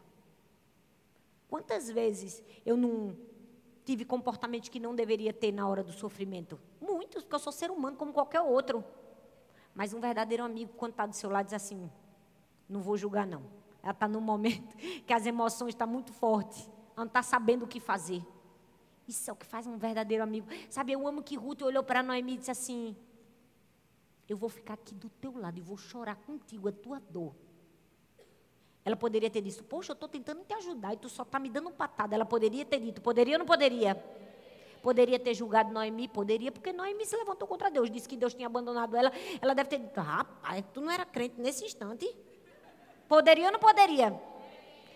Quantas vezes eu não tive comportamentos que não deveria ter na hora do sofrimento? Muitos, porque eu sou ser humano como qualquer outro. Mas um verdadeiro amigo, quando está do seu lado, diz assim: não vou julgar, não. Ela está num momento que as emoções estão muito fortes. Ela não está sabendo o que fazer. Isso é o que faz um verdadeiro amigo. Sabe, eu amo que Ruth olhou para Noemi e disse assim: Eu vou ficar aqui do teu lado e vou chorar contigo a tua dor. Ela poderia ter dito: Poxa, eu estou tentando te ajudar e tu só está me dando patada. Ela poderia ter dito: Poderia ou não poderia? Poderia ter julgado Noemi? Poderia, porque Noemi se levantou contra Deus. Disse que Deus tinha abandonado ela. Ela deve ter dito: rapaz, tu não era crente nesse instante? Poderia ou não poderia?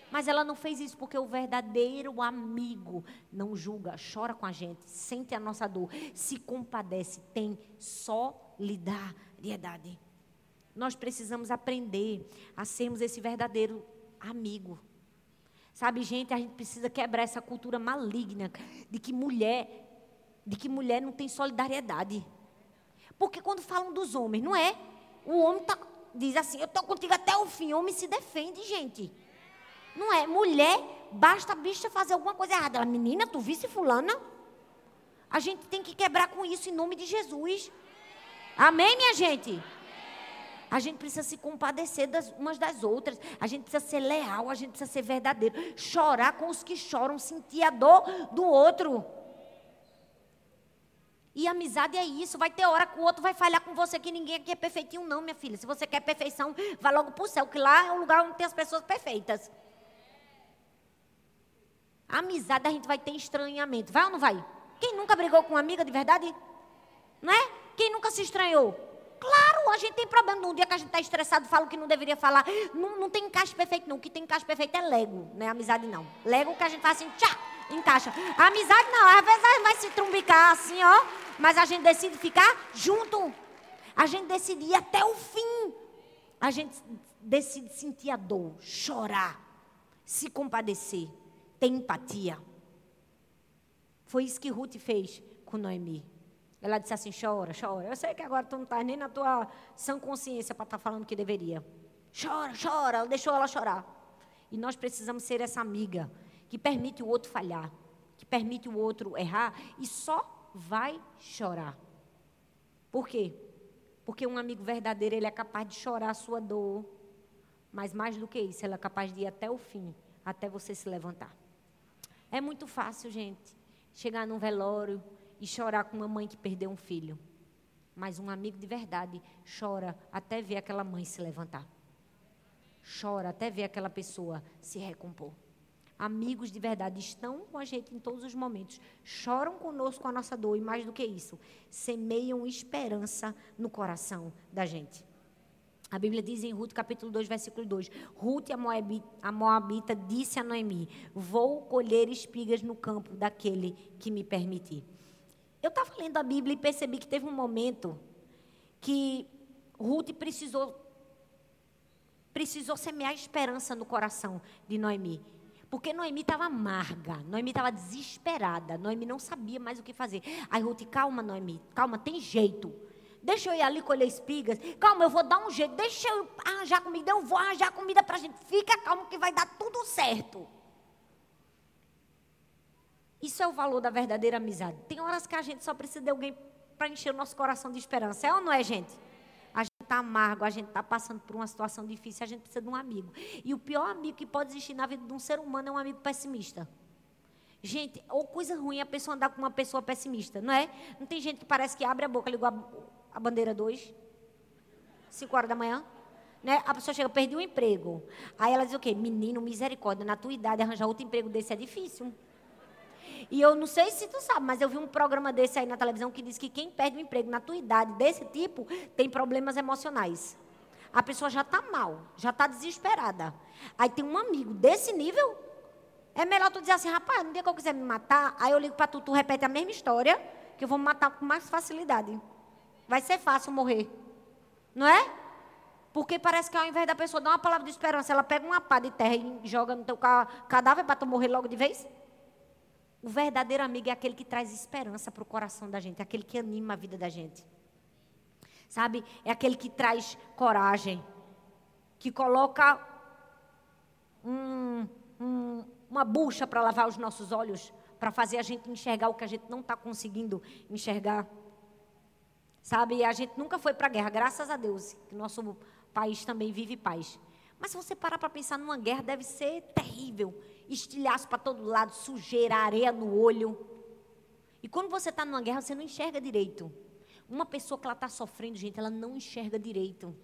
Mas ela não fez isso porque o verdadeiro amigo não julga, chora com a gente, sente a nossa dor, se compadece, tem solidariedade. Nós precisamos aprender a sermos esse verdadeiro amigo. Sabe, gente, a gente precisa quebrar essa cultura maligna de que mulher, de que mulher não tem solidariedade. Porque quando falam dos homens, não é? O homem tá, diz assim, eu estou contigo até o fim. O homem se defende, gente. Não é? Mulher, basta a bicha fazer alguma coisa errada. Ela, menina, tu visse fulana? A gente tem que quebrar com isso em nome de Jesus. Amém, minha gente? A gente precisa se compadecer das, umas das outras. A gente precisa ser leal, a gente precisa ser verdadeiro. Chorar com os que choram, sentir a dor do outro. E amizade é isso. Vai ter hora que o outro vai falhar com você, que ninguém aqui é perfeitinho, não, minha filha. Se você quer perfeição, vá logo para o céu, que lá é o lugar onde tem as pessoas perfeitas. Amizade a gente vai ter estranhamento. Vai ou não vai? Quem nunca brigou com uma amiga de verdade? Não é? Quem nunca se estranhou? Claro, a gente tem problema. Num dia que a gente está estressado, fala o que não deveria falar. Não, não tem encaixe perfeito, não. O que tem encaixe perfeito é Lego, não é amizade, não. Lego que a gente faz assim, tchá, encaixa. Amizade não, às vezes vai se trumbicar assim, ó. Mas a gente decide ficar junto. A gente decide ir até o fim. A gente decide sentir a dor, chorar, se compadecer, ter empatia. Foi isso que Ruth fez com Noemi. Ela disse assim: chora, chora. Eu sei que agora tu não está nem na tua sã consciência para estar tá falando que deveria. Chora, chora. Ela deixou ela chorar. E nós precisamos ser essa amiga que permite o outro falhar, que permite o outro errar e só vai chorar. Por quê? Porque um amigo verdadeiro, ele é capaz de chorar a sua dor. Mas mais do que isso, ele é capaz de ir até o fim, até você se levantar. É muito fácil, gente, chegar num velório e chorar com uma mãe que perdeu um filho. Mas um amigo de verdade chora até ver aquela mãe se levantar. Chora até ver aquela pessoa se recompor. Amigos de verdade estão com a gente em todos os momentos. Choram conosco a nossa dor e mais do que isso, semeiam esperança no coração da gente. A Bíblia diz em Ruth, capítulo 2, versículo 2: Ruth, a a Moabita, disse a Noemi: Vou colher espigas no campo daquele que me permitir. Eu estava lendo a Bíblia e percebi que teve um momento que Ruth precisou, precisou semear esperança no coração de Noemi. Porque Noemi estava amarga, Noemi estava desesperada, Noemi não sabia mais o que fazer. Aí Ruth, calma, Noemi, calma, tem jeito. Deixa eu ir ali colher espigas. Calma, eu vou dar um jeito. Deixa eu arranjar comida. Eu vou arranjar comida para a gente. Fica calmo que vai dar tudo certo. Isso é o valor da verdadeira amizade. Tem horas que a gente só precisa de alguém para encher o nosso coração de esperança. É ou não é, gente? A gente está amargo, a gente está passando por uma situação difícil, a gente precisa de um amigo. E o pior amigo que pode existir na vida de um ser humano é um amigo pessimista. Gente, ou coisa ruim a pessoa andar com uma pessoa pessimista, não é? Não tem gente que parece que abre a boca, ligou a a bandeira 2, 5 horas da manhã. Né? A pessoa chega, perdi o emprego. Aí ela diz o quê? Menino, misericórdia, na tua idade arranjar outro emprego desse é difícil. E eu não sei se tu sabe, mas eu vi um programa desse aí na televisão que diz que quem perde o emprego na tua idade desse tipo tem problemas emocionais. A pessoa já está mal, já está desesperada. Aí tem um amigo desse nível. É melhor tu dizer assim, rapaz, no dia que eu quiser me matar, aí eu ligo para tu, tu repete a mesma história, que eu vou me matar com mais facilidade vai ser fácil morrer. Não é? Porque parece que ao invés da pessoa dar uma palavra de esperança, ela pega uma pá de terra e joga no teu cadáver para tu morrer logo de vez. O verdadeiro amigo é aquele que traz esperança para o coração da gente, é aquele que anima a vida da gente. Sabe? É aquele que traz coragem, que coloca um, um, uma bucha para lavar os nossos olhos, para fazer a gente enxergar o que a gente não está conseguindo enxergar. Sabe, a gente nunca foi para a guerra, graças a Deus, que nosso país também vive paz. Mas se você parar para pensar numa guerra, deve ser terrível. Estilhaço para todo lado, sujeira, areia no olho. E quando você está numa guerra, você não enxerga direito. Uma pessoa que ela está sofrendo, gente, ela não enxerga direito.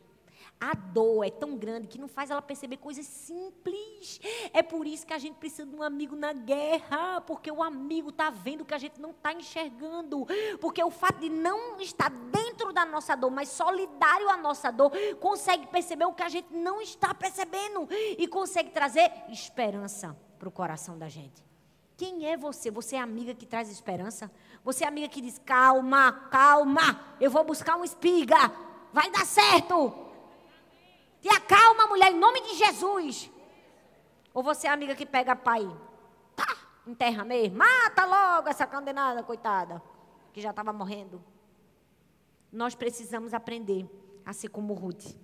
A dor é tão grande que não faz ela perceber coisas simples. É por isso que a gente precisa de um amigo na guerra, porque o amigo está vendo o que a gente não está enxergando. Porque o fato de não estar dentro da nossa dor, mas solidário à nossa dor, consegue perceber o que a gente não está percebendo e consegue trazer esperança para o coração da gente. Quem é você? Você é amiga que traz esperança? Você é amiga que diz: calma, calma, eu vou buscar uma espiga, vai dar certo. Te acalma, mulher, em nome de Jesus. Ou você é amiga que pega pai, tá, enterra mesmo, mata logo essa condenada, coitada, que já estava morrendo. Nós precisamos aprender a ser como Ruth,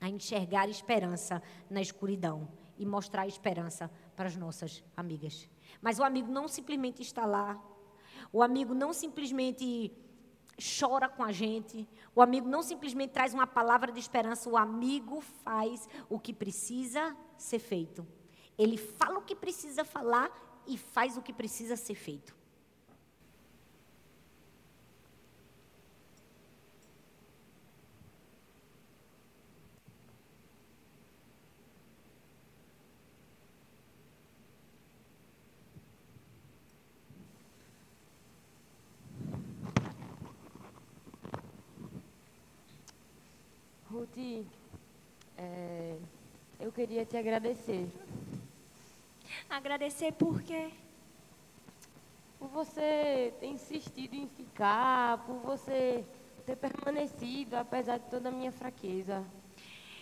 a enxergar esperança na escuridão e mostrar esperança para as nossas amigas. Mas o amigo não simplesmente está lá, o amigo não simplesmente chora com a gente. O amigo não simplesmente traz uma palavra de esperança, o amigo faz o que precisa ser feito. Ele fala o que precisa falar e faz o que precisa ser feito. Ruth, é, eu queria te agradecer. Agradecer por quê? Por você ter insistido em ficar, por você ter permanecido apesar de toda a minha fraqueza.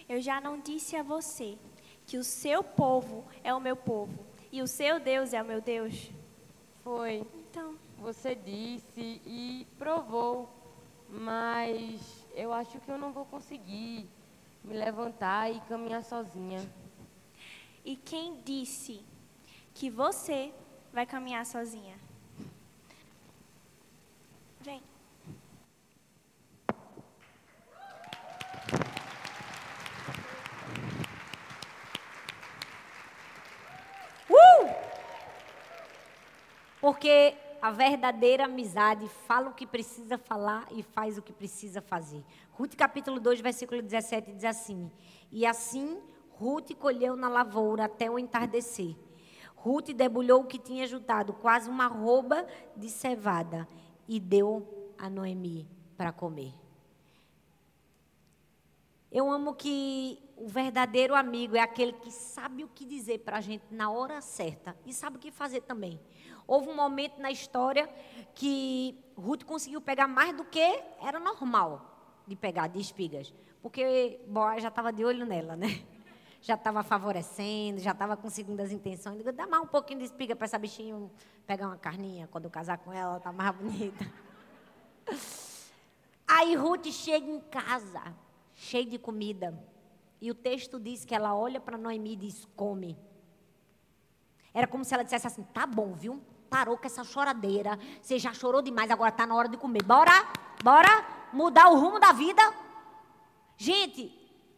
Eu já não disse a você que o seu povo é o meu povo e o seu Deus é o meu Deus? Foi. Então. Você disse e provou, mas eu acho que eu não vou conseguir me levantar e caminhar sozinha. E quem disse que você vai caminhar sozinha? Vem. Uh! Porque a verdadeira amizade fala o que precisa falar e faz o que precisa fazer. Ruth capítulo 2, versículo 17 diz assim: E assim Ruth colheu na lavoura até o entardecer. Ruth debulhou o que tinha juntado, quase uma rouba de cevada, e deu a Noemi para comer. Eu amo que o verdadeiro amigo é aquele que sabe o que dizer para a gente na hora certa e sabe o que fazer também. Houve um momento na história que Ruth conseguiu pegar mais do que era normal de pegar de espigas, porque Boaz já estava de olho nela, né? Já estava favorecendo, já estava com segundas intenções. Digo, dá mais um pouquinho de espiga para essa bichinha pegar uma carninha quando eu casar com ela, tá mais bonita. Aí Ruth chega em casa, cheia de comida. E o texto diz que ela olha para Noemi e diz: come. Era como se ela dissesse assim: tá bom, viu? Parou com essa choradeira. Você já chorou demais, agora está na hora de comer. Bora, bora mudar o rumo da vida. Gente,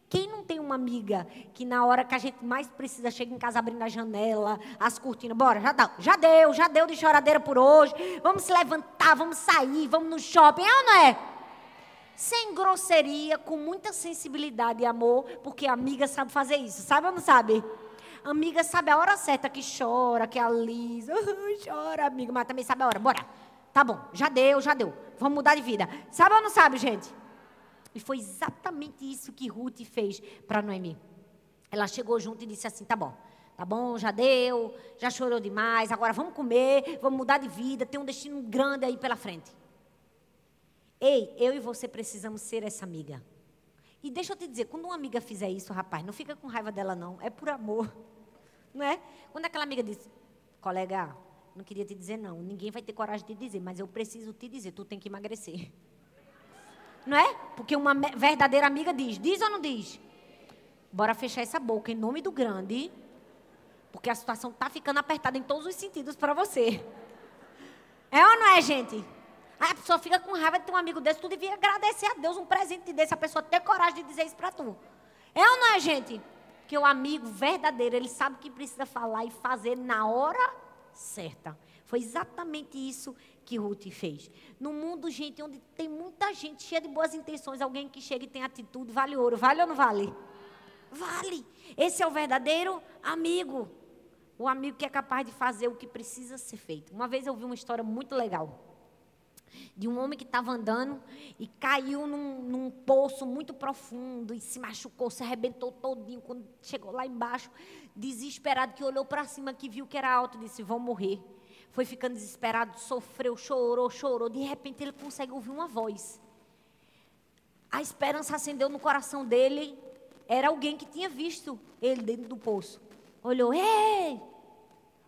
quem não tem uma amiga que na hora que a gente mais precisa chega em casa abrindo a janela, as cortinas, bora, já deu, já deu, já deu de choradeira por hoje. Vamos se levantar, vamos sair, vamos no shopping, é ou não é? sem grosseria, com muita sensibilidade e amor, porque a amiga sabe fazer isso, sabe ou não sabe? Amiga sabe a hora certa que chora, que alisa, chora, amiga, mas também sabe a hora, bora. Tá bom, já deu, já deu. Vamos mudar de vida. Sabe ou não sabe, gente? E foi exatamente isso que Ruth fez para Noemi. Ela chegou junto e disse assim: tá bom, tá bom, já deu, já chorou demais, agora vamos comer, vamos mudar de vida, tem um destino grande aí pela frente. Ei, eu e você precisamos ser essa amiga. E deixa eu te dizer, quando uma amiga fizer isso, rapaz, não fica com raiva dela, não. É por amor. Não é? Quando aquela amiga diz, colega, não queria te dizer não. Ninguém vai ter coragem de dizer, mas eu preciso te dizer, tu tem que emagrecer. Não é? Porque uma verdadeira amiga diz, diz ou não diz? Bora fechar essa boca em nome do grande, porque a situação está ficando apertada em todos os sentidos para você. É ou não é, gente? Aí a pessoa fica com raiva de ter um amigo desse. Tu devia agradecer a Deus um presente desse. A pessoa ter coragem de dizer isso para tu. É ou não é, gente? Porque o amigo verdadeiro, ele sabe o que precisa falar e fazer na hora certa. Foi exatamente isso que Ruth fez. No mundo, gente, onde tem muita gente cheia de boas intenções, alguém que chega e tem atitude, vale ouro. Vale ou não vale? Vale. Esse é o verdadeiro amigo. O amigo que é capaz de fazer o que precisa ser feito. Uma vez eu vi uma história muito legal de um homem que estava andando e caiu num, num, poço muito profundo e se machucou, se arrebentou todinho. Quando chegou lá embaixo, desesperado, que olhou para cima, que viu que era alto, disse: Vão morrer. Foi ficando desesperado, sofreu, chorou, chorou. De repente ele consegue ouvir uma voz. A esperança acendeu no coração dele. Era alguém que tinha visto ele dentro do poço. Olhou, ei,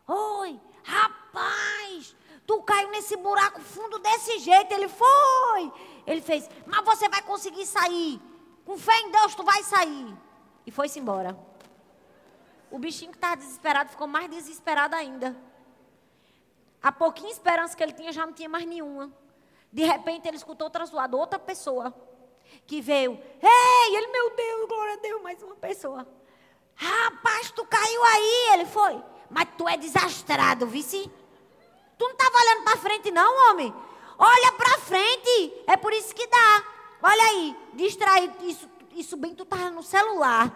oi, rapaz, Tu caiu nesse buraco fundo desse jeito. Ele foi. Ele fez, mas você vai conseguir sair. Com fé em Deus, tu vai sair. E foi-se embora. O bichinho que estava desesperado ficou mais desesperado ainda. A pouquinha esperança que ele tinha já não tinha mais nenhuma. De repente ele escutou outra zoada, outra pessoa que veio. Ei, ele, meu Deus, glória a Deus, mais uma pessoa. Rapaz, tu caiu aí. Ele foi. Mas tu é desastrado, vice. Tu não estava olhando para frente, não, homem? Olha para frente. É por isso que dá. Olha aí, distraído. Isso, isso bem que tu estava no celular.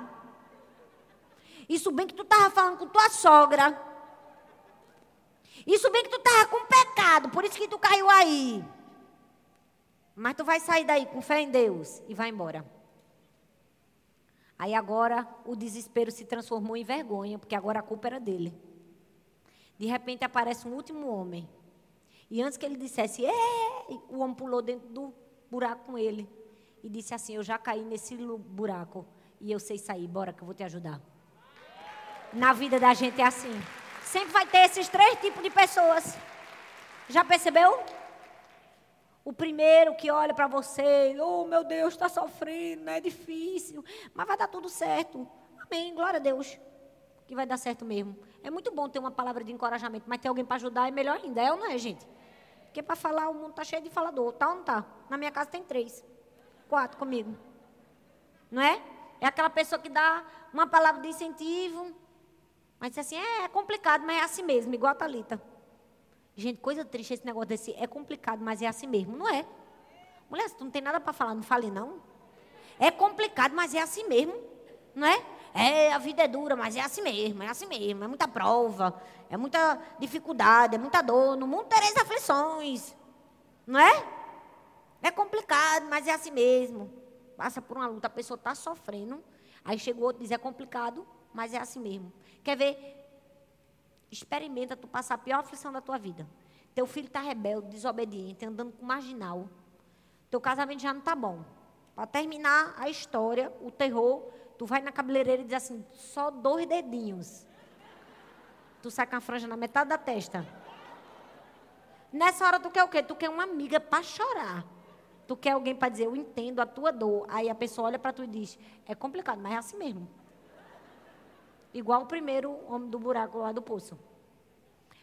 Isso bem que tu estava falando com tua sogra. Isso bem que tu estava com pecado, por isso que tu caiu aí. Mas tu vai sair daí com fé em Deus e vai embora. Aí agora o desespero se transformou em vergonha, porque agora a culpa era dele. De repente aparece um último homem. E antes que ele dissesse, Ei! o homem pulou dentro do buraco com ele. E disse assim: Eu já caí nesse buraco. E eu sei sair, bora que eu vou te ajudar. Na vida da gente é assim. Sempre vai ter esses três tipos de pessoas. Já percebeu? O primeiro que olha para você, oh meu Deus, está sofrendo, é difícil, mas vai dar tudo certo. Amém, glória a Deus que vai dar certo mesmo. É muito bom ter uma palavra de encorajamento, mas ter alguém para ajudar é melhor ainda, é ou não é, gente? Porque para falar, o mundo está cheio de falador, tá ou não tá? Na minha casa tem três, quatro comigo. Não é? É aquela pessoa que dá uma palavra de incentivo, mas diz assim, é, é complicado, mas é assim mesmo, igual a Thalita. Gente, coisa triste esse negócio desse, é complicado, mas é assim mesmo, não é? Mulher, se tu não tem nada para falar, não fale não. É complicado, mas é assim mesmo, não é? É, a vida é dura, mas é assim mesmo, é assim mesmo. É muita prova, é muita dificuldade, é muita dor. No mundo tereis aflições. Não é? É complicado, mas é assim mesmo. passa por uma luta, a pessoa está sofrendo, aí chega o outro e diz, é complicado, mas é assim mesmo. Quer ver? Experimenta tu passar a pior aflição da tua vida. Teu filho está rebelde, desobediente, andando com marginal. Teu casamento já não está bom. Para terminar a história, o terror, tu vai na cabeleireira e diz assim, só dois dedinhos. Tu sai com a franja na metade da testa. Nessa hora tu quer o quê? Tu quer uma amiga para chorar. Tu quer alguém para dizer, eu entendo a tua dor. Aí a pessoa olha para tu e diz, é complicado, mas é assim mesmo. Igual o primeiro homem do buraco lá do poço.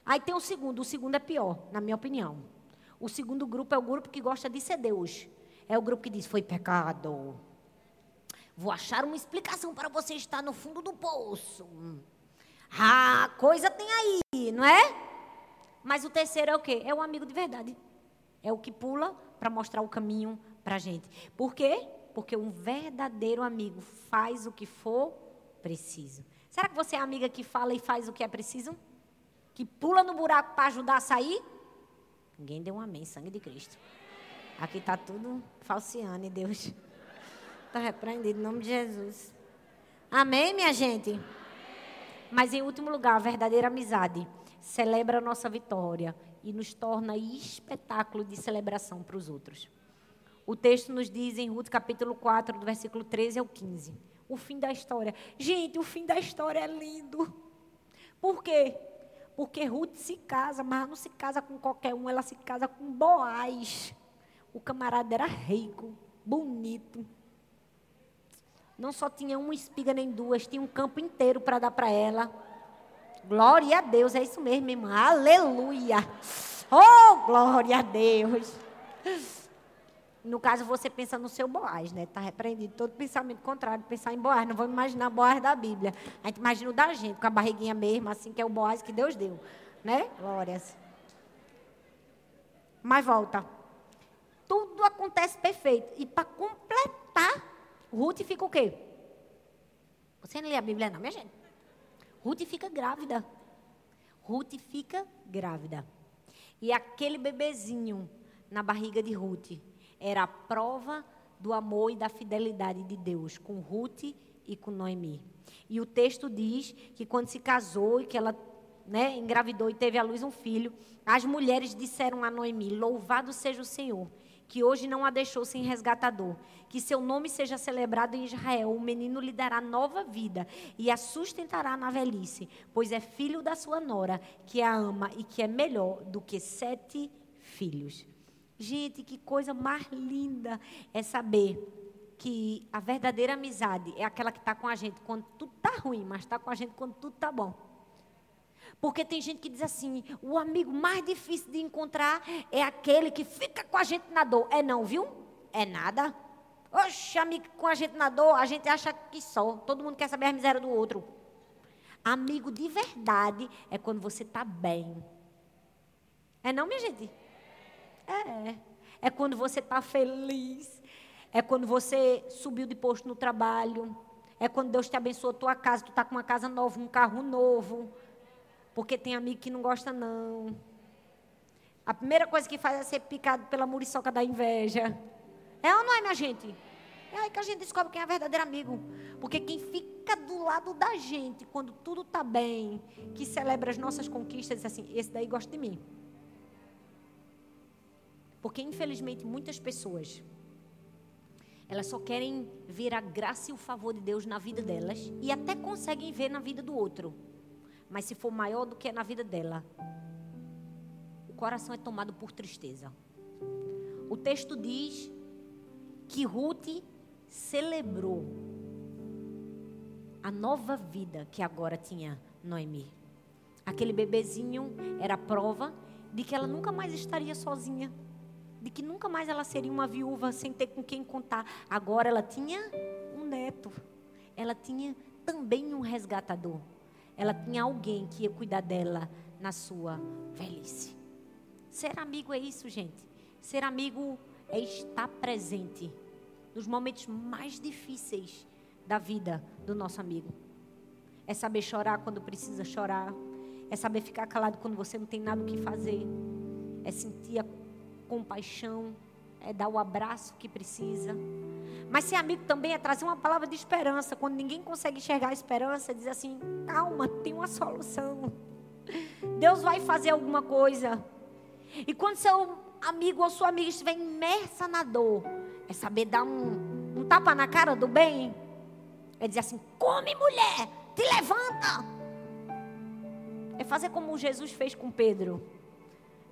Aí tem o segundo, o segundo é pior, na minha opinião. O segundo grupo é o grupo que gosta de ser Deus. É o grupo que diz, foi pecado. Vou achar uma explicação para você estar no fundo do poço. Ah, coisa tem aí, não é? Mas o terceiro é o quê? É o amigo de verdade. É o que pula para mostrar o caminho para a gente. Por quê? Porque um verdadeiro amigo faz o que for preciso. Será que você é amiga que fala e faz o que é preciso? Que pula no buraco para ajudar a sair? Ninguém deu um amém, sangue de Cristo. Aqui está tudo falseando, Deus está repreendido em nome de Jesus. Amém, minha gente? Mas em último lugar, a verdadeira amizade celebra a nossa vitória e nos torna espetáculo de celebração para os outros. O texto nos diz em Ruth capítulo 4, do versículo 13 ao 15 o fim da história. Gente, o fim da história é lindo. Por quê? Porque Ruth se casa, mas não se casa com qualquer um, ela se casa com Boaz. O camarada era rico, bonito. Não só tinha uma espiga nem duas, tinha um campo inteiro para dar para ela. Glória a Deus, é isso mesmo, irmã. Aleluia. Oh, glória a Deus. No caso, você pensa no seu Boaz, né? Está repreendido todo pensamento contrário, pensar em Boaz. Não vamos imaginar Boaz da Bíblia. A gente imagina o da gente, com a barriguinha mesmo, assim, que é o Boaz que Deus deu. Né? Glórias. Mas volta. Tudo acontece perfeito. E para completar, Ruth fica o quê? Você não lê a Bíblia, não, minha gente? Ruth fica grávida. Ruth fica grávida. E aquele bebezinho na barriga de Ruth era a prova do amor e da fidelidade de Deus com Ruth e com Noemi. E o texto diz que quando se casou e que ela né, engravidou e teve à luz um filho, as mulheres disseram a Noemi: Louvado seja o Senhor, que hoje não a deixou sem resgatador. Que seu nome seja celebrado em Israel. O menino lhe dará nova vida e a sustentará na velhice, pois é filho da sua nora, que a ama e que é melhor do que sete filhos. Gente, que coisa mais linda é saber que a verdadeira amizade é aquela que está com a gente quando tudo está ruim, mas está com a gente quando tudo está bom. Porque tem gente que diz assim: o amigo mais difícil de encontrar é aquele que fica com a gente na dor. É não, viu? É nada. Oxe, amigo com a gente na dor, a gente acha que só. Todo mundo quer saber a miséria do outro. Amigo de verdade é quando você está bem. É não, minha gente? É. É quando você está feliz. É quando você subiu de posto no trabalho. É quando Deus te abençoou tua casa, tu está com uma casa nova, um carro novo. Porque tem amigo que não gosta, não. A primeira coisa que faz é ser picado pela muriçoca da inveja. É ou não é, minha gente? É aí que a gente descobre quem é verdadeiro amigo. Porque quem fica do lado da gente, quando tudo está bem, que celebra as nossas conquistas, diz assim: esse daí gosta de mim. Porque, infelizmente, muitas pessoas, elas só querem ver a graça e o favor de Deus na vida delas e até conseguem ver na vida do outro. Mas se for maior do que é na vida dela, o coração é tomado por tristeza. O texto diz que Ruth celebrou a nova vida que agora tinha Noemi. Aquele bebezinho era prova de que ela nunca mais estaria sozinha de que nunca mais ela seria uma viúva sem ter com quem contar. Agora ela tinha um neto. Ela tinha também um resgatador. Ela tinha alguém que ia cuidar dela na sua velhice. Ser amigo é isso, gente. Ser amigo é estar presente nos momentos mais difíceis da vida do nosso amigo. É saber chorar quando precisa chorar. É saber ficar calado quando você não tem nada o que fazer. É sentir a compaixão, é dar o abraço que precisa. Mas ser amigo também é trazer uma palavra de esperança. Quando ninguém consegue enxergar a esperança, diz assim: calma, tem uma solução. Deus vai fazer alguma coisa. E quando seu amigo ou sua amiga estiver imersa na dor, é saber dar um, um tapa na cara do bem. É dizer assim: come, mulher, te levanta. É fazer como Jesus fez com Pedro.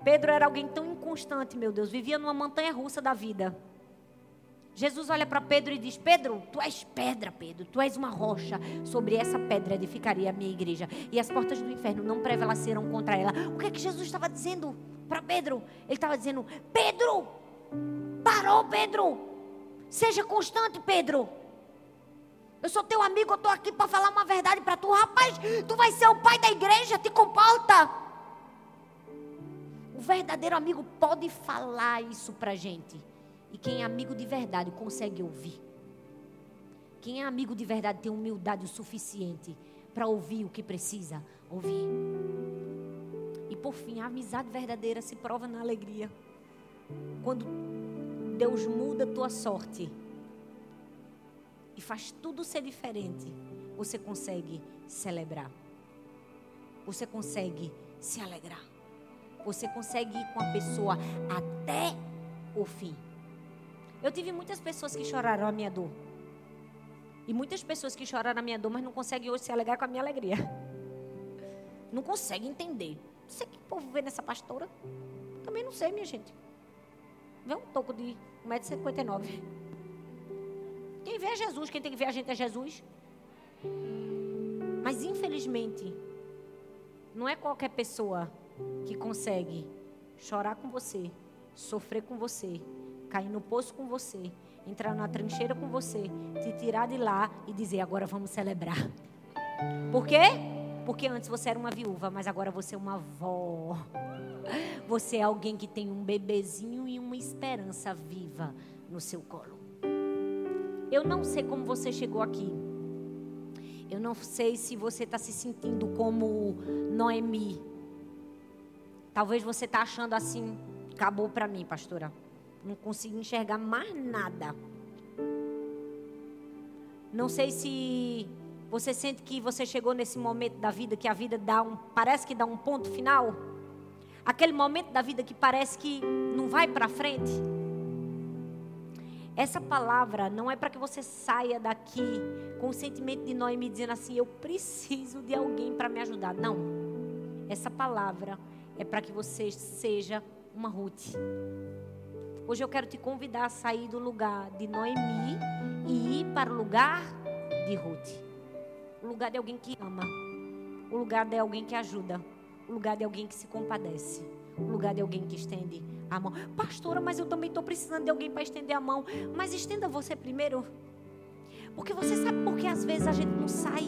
Pedro era alguém tão inconstante, meu Deus, vivia numa montanha russa da vida. Jesus olha para Pedro e diz: Pedro, tu és pedra, Pedro, tu és uma rocha. Sobre essa pedra edificaria a minha igreja. E as portas do inferno não prevaleceram contra ela. O que é que Jesus estava dizendo para Pedro? Ele estava dizendo: Pedro, parou, Pedro. Seja constante, Pedro. Eu sou teu amigo, eu estou aqui para falar uma verdade para tu. Rapaz, tu vai ser o pai da igreja, te comporta. O verdadeiro amigo pode falar isso para gente. E quem é amigo de verdade consegue ouvir. Quem é amigo de verdade tem humildade o suficiente para ouvir o que precisa ouvir. E por fim, a amizade verdadeira se prova na alegria. Quando Deus muda a tua sorte e faz tudo ser diferente, você consegue celebrar. Você consegue se alegrar. Você consegue ir com a pessoa até o fim. Eu tive muitas pessoas que choraram a minha dor. E muitas pessoas que choraram a minha dor, mas não conseguem hoje se alegrar com a minha alegria. Não conseguem entender. Não sei que povo vê nessa pastora. Também não sei, minha gente. Vê um toco de 1,59m. Quem vê é Jesus, quem tem que ver a gente é Jesus. Mas infelizmente, não é qualquer pessoa que consegue chorar com você, sofrer com você, cair no poço com você, entrar na trincheira com você, te tirar de lá e dizer: agora vamos celebrar. Por quê? Porque antes você era uma viúva, mas agora você é uma avó. Você é alguém que tem um bebezinho e uma esperança viva no seu colo. Eu não sei como você chegou aqui. Eu não sei se você está se sentindo como Noemi. Talvez você está achando assim, acabou para mim, pastora. Não consigo enxergar mais nada. Não sei se você sente que você chegou nesse momento da vida que a vida dá um, parece que dá um ponto final. Aquele momento da vida que parece que não vai para frente. Essa palavra não é para que você saia daqui com o sentimento de Noemi dizendo assim: eu preciso de alguém para me ajudar. Não. Essa palavra é para que você seja uma Ruth. Hoje eu quero te convidar a sair do lugar de Noemi e ir para o lugar de Ruth. O lugar de alguém que ama. O lugar de alguém que ajuda. O lugar de alguém que se compadece. O lugar de alguém que estende a mão. Pastora, mas eu também estou precisando de alguém para estender a mão. Mas estenda você primeiro. Porque você sabe por que às vezes a gente não sai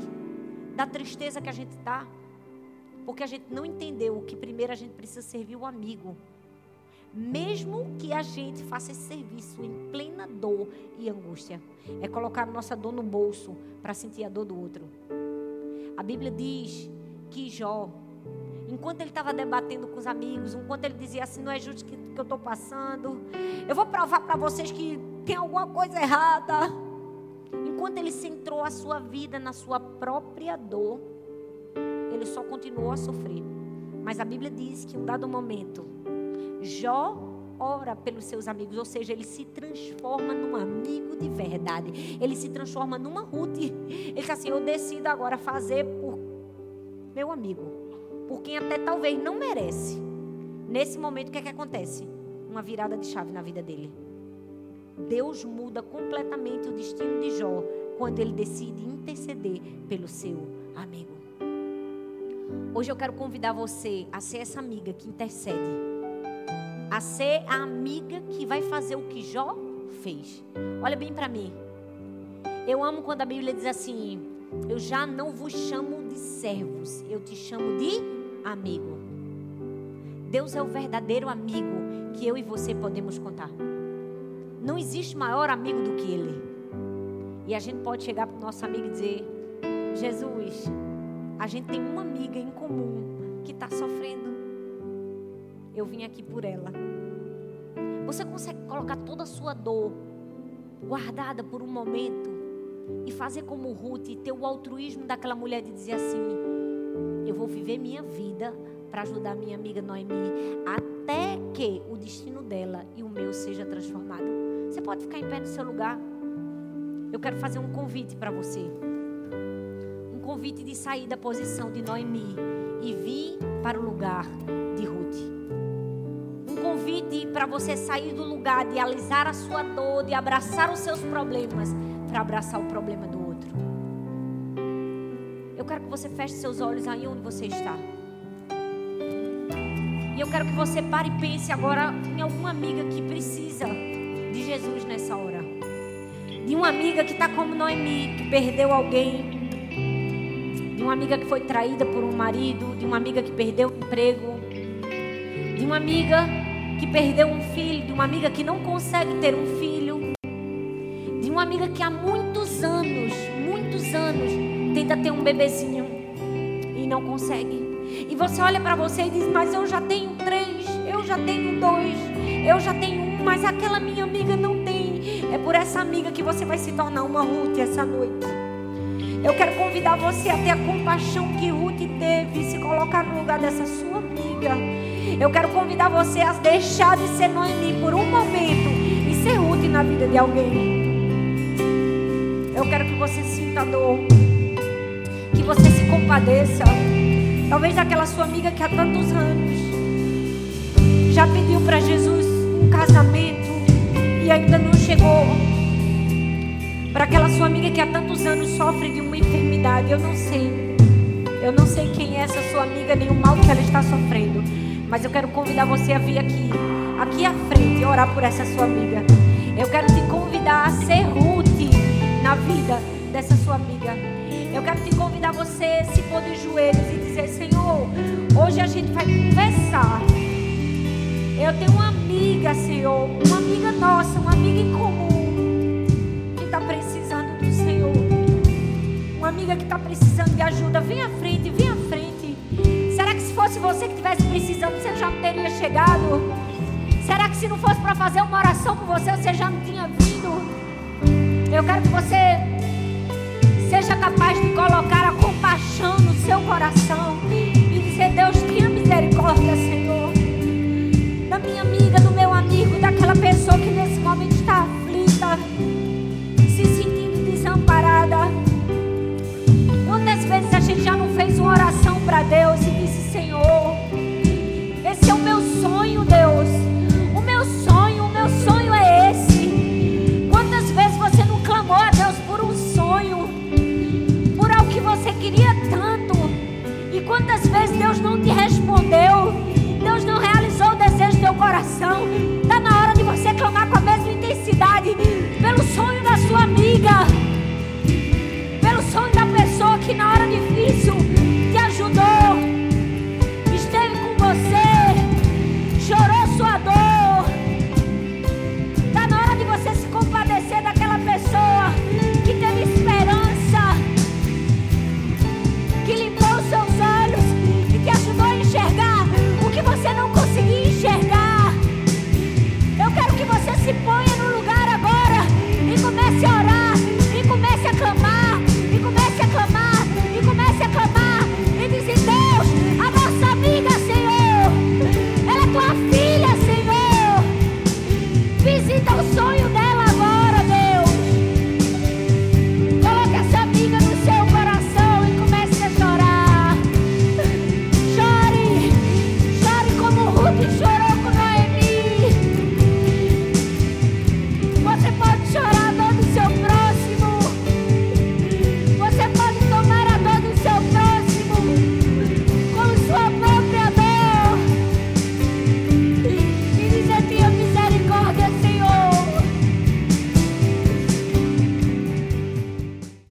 da tristeza que a gente está? Porque a gente não entendeu que primeiro a gente precisa servir o amigo mesmo que a gente faça esse serviço em plena dor e angústia. É colocar nossa dor no bolso para sentir a dor do outro. A Bíblia diz que Jó, enquanto ele estava debatendo com os amigos, enquanto ele dizia assim: não é justo que, que eu estou passando, eu vou provar para vocês que tem alguma coisa errada. Enquanto ele centrou a sua vida na sua própria dor, ele só continuou a sofrer. Mas a Bíblia diz que em um dado momento, Jó ora pelos seus amigos, ou seja, ele se transforma num amigo de verdade. Ele se transforma numa Ruth. Ele diz assim: Eu decido agora fazer por meu amigo, por quem até talvez não merece. Nesse momento, o que é que acontece? Uma virada de chave na vida dele. Deus muda completamente o destino de Jó quando ele decide interceder pelo seu amigo. Hoje eu quero convidar você a ser essa amiga que intercede a ser a amiga que vai fazer o que Jó fez. Olha bem para mim. Eu amo quando a Bíblia diz assim: Eu já não vos chamo de servos, eu te chamo de amigo. Deus é o verdadeiro amigo que eu e você podemos contar. Não existe maior amigo do que Ele. E a gente pode chegar para o nosso amigo e dizer: Jesus, a gente tem uma amiga em comum que está sofrendo eu vim aqui por ela. Você consegue colocar toda a sua dor guardada por um momento e fazer como Ruth e ter o altruísmo daquela mulher de dizer assim: eu vou viver minha vida para ajudar minha amiga Noemi até que o destino dela e o meu seja transformado. Você pode ficar em pé no seu lugar. Eu quero fazer um convite para você. Um convite de sair da posição de Noemi e vir para o lugar para você sair do lugar de alisar a sua dor, de abraçar os seus problemas, para abraçar o problema do outro. Eu quero que você feche seus olhos aí onde você está. E eu quero que você pare e pense agora em alguma amiga que precisa de Jesus nessa hora. De uma amiga que está como Noemi, que perdeu alguém. De uma amiga que foi traída por um marido. De uma amiga que perdeu o emprego. De uma amiga que perdeu um filho. De uma amiga que não consegue ter um filho. De uma amiga que há muitos anos, muitos anos, tenta ter um bebezinho e não consegue. E você olha para você e diz: Mas eu já tenho três, eu já tenho dois, eu já tenho um, mas aquela minha amiga não tem. É por essa amiga que você vai se tornar uma Ruth essa noite. Eu quero convidar você a ter a compaixão que Ruth teve e se colocar no lugar dessa sua amiga. Eu quero convidar você a deixar de ser Noemi por um momento e ser Ruth na vida de alguém. Eu quero que você sinta dor, que você se compadeça. Talvez aquela sua amiga que há tantos anos já pediu para Jesus um casamento e ainda não chegou. Para aquela sua amiga que há tantos anos sofre de uma enfermidade, eu não sei. Eu não sei quem é essa sua amiga, nem o mal que ela está sofrendo. Mas eu quero convidar você a vir aqui, aqui à frente, e orar por essa sua amiga. Eu quero te convidar a ser Ruth na vida dessa sua amiga. Eu quero te convidar você a se pôr de joelhos e dizer: Senhor, hoje a gente vai conversar. Eu tenho uma amiga, Senhor, uma amiga nossa, uma amiga em comum, que está precisando do Senhor. Uma amiga que está precisando de ajuda. Vem à frente, se fosse você que estivesse precisando, você já não teria chegado? Será que se não fosse para fazer uma oração por você, você já não tinha vindo? Eu quero que você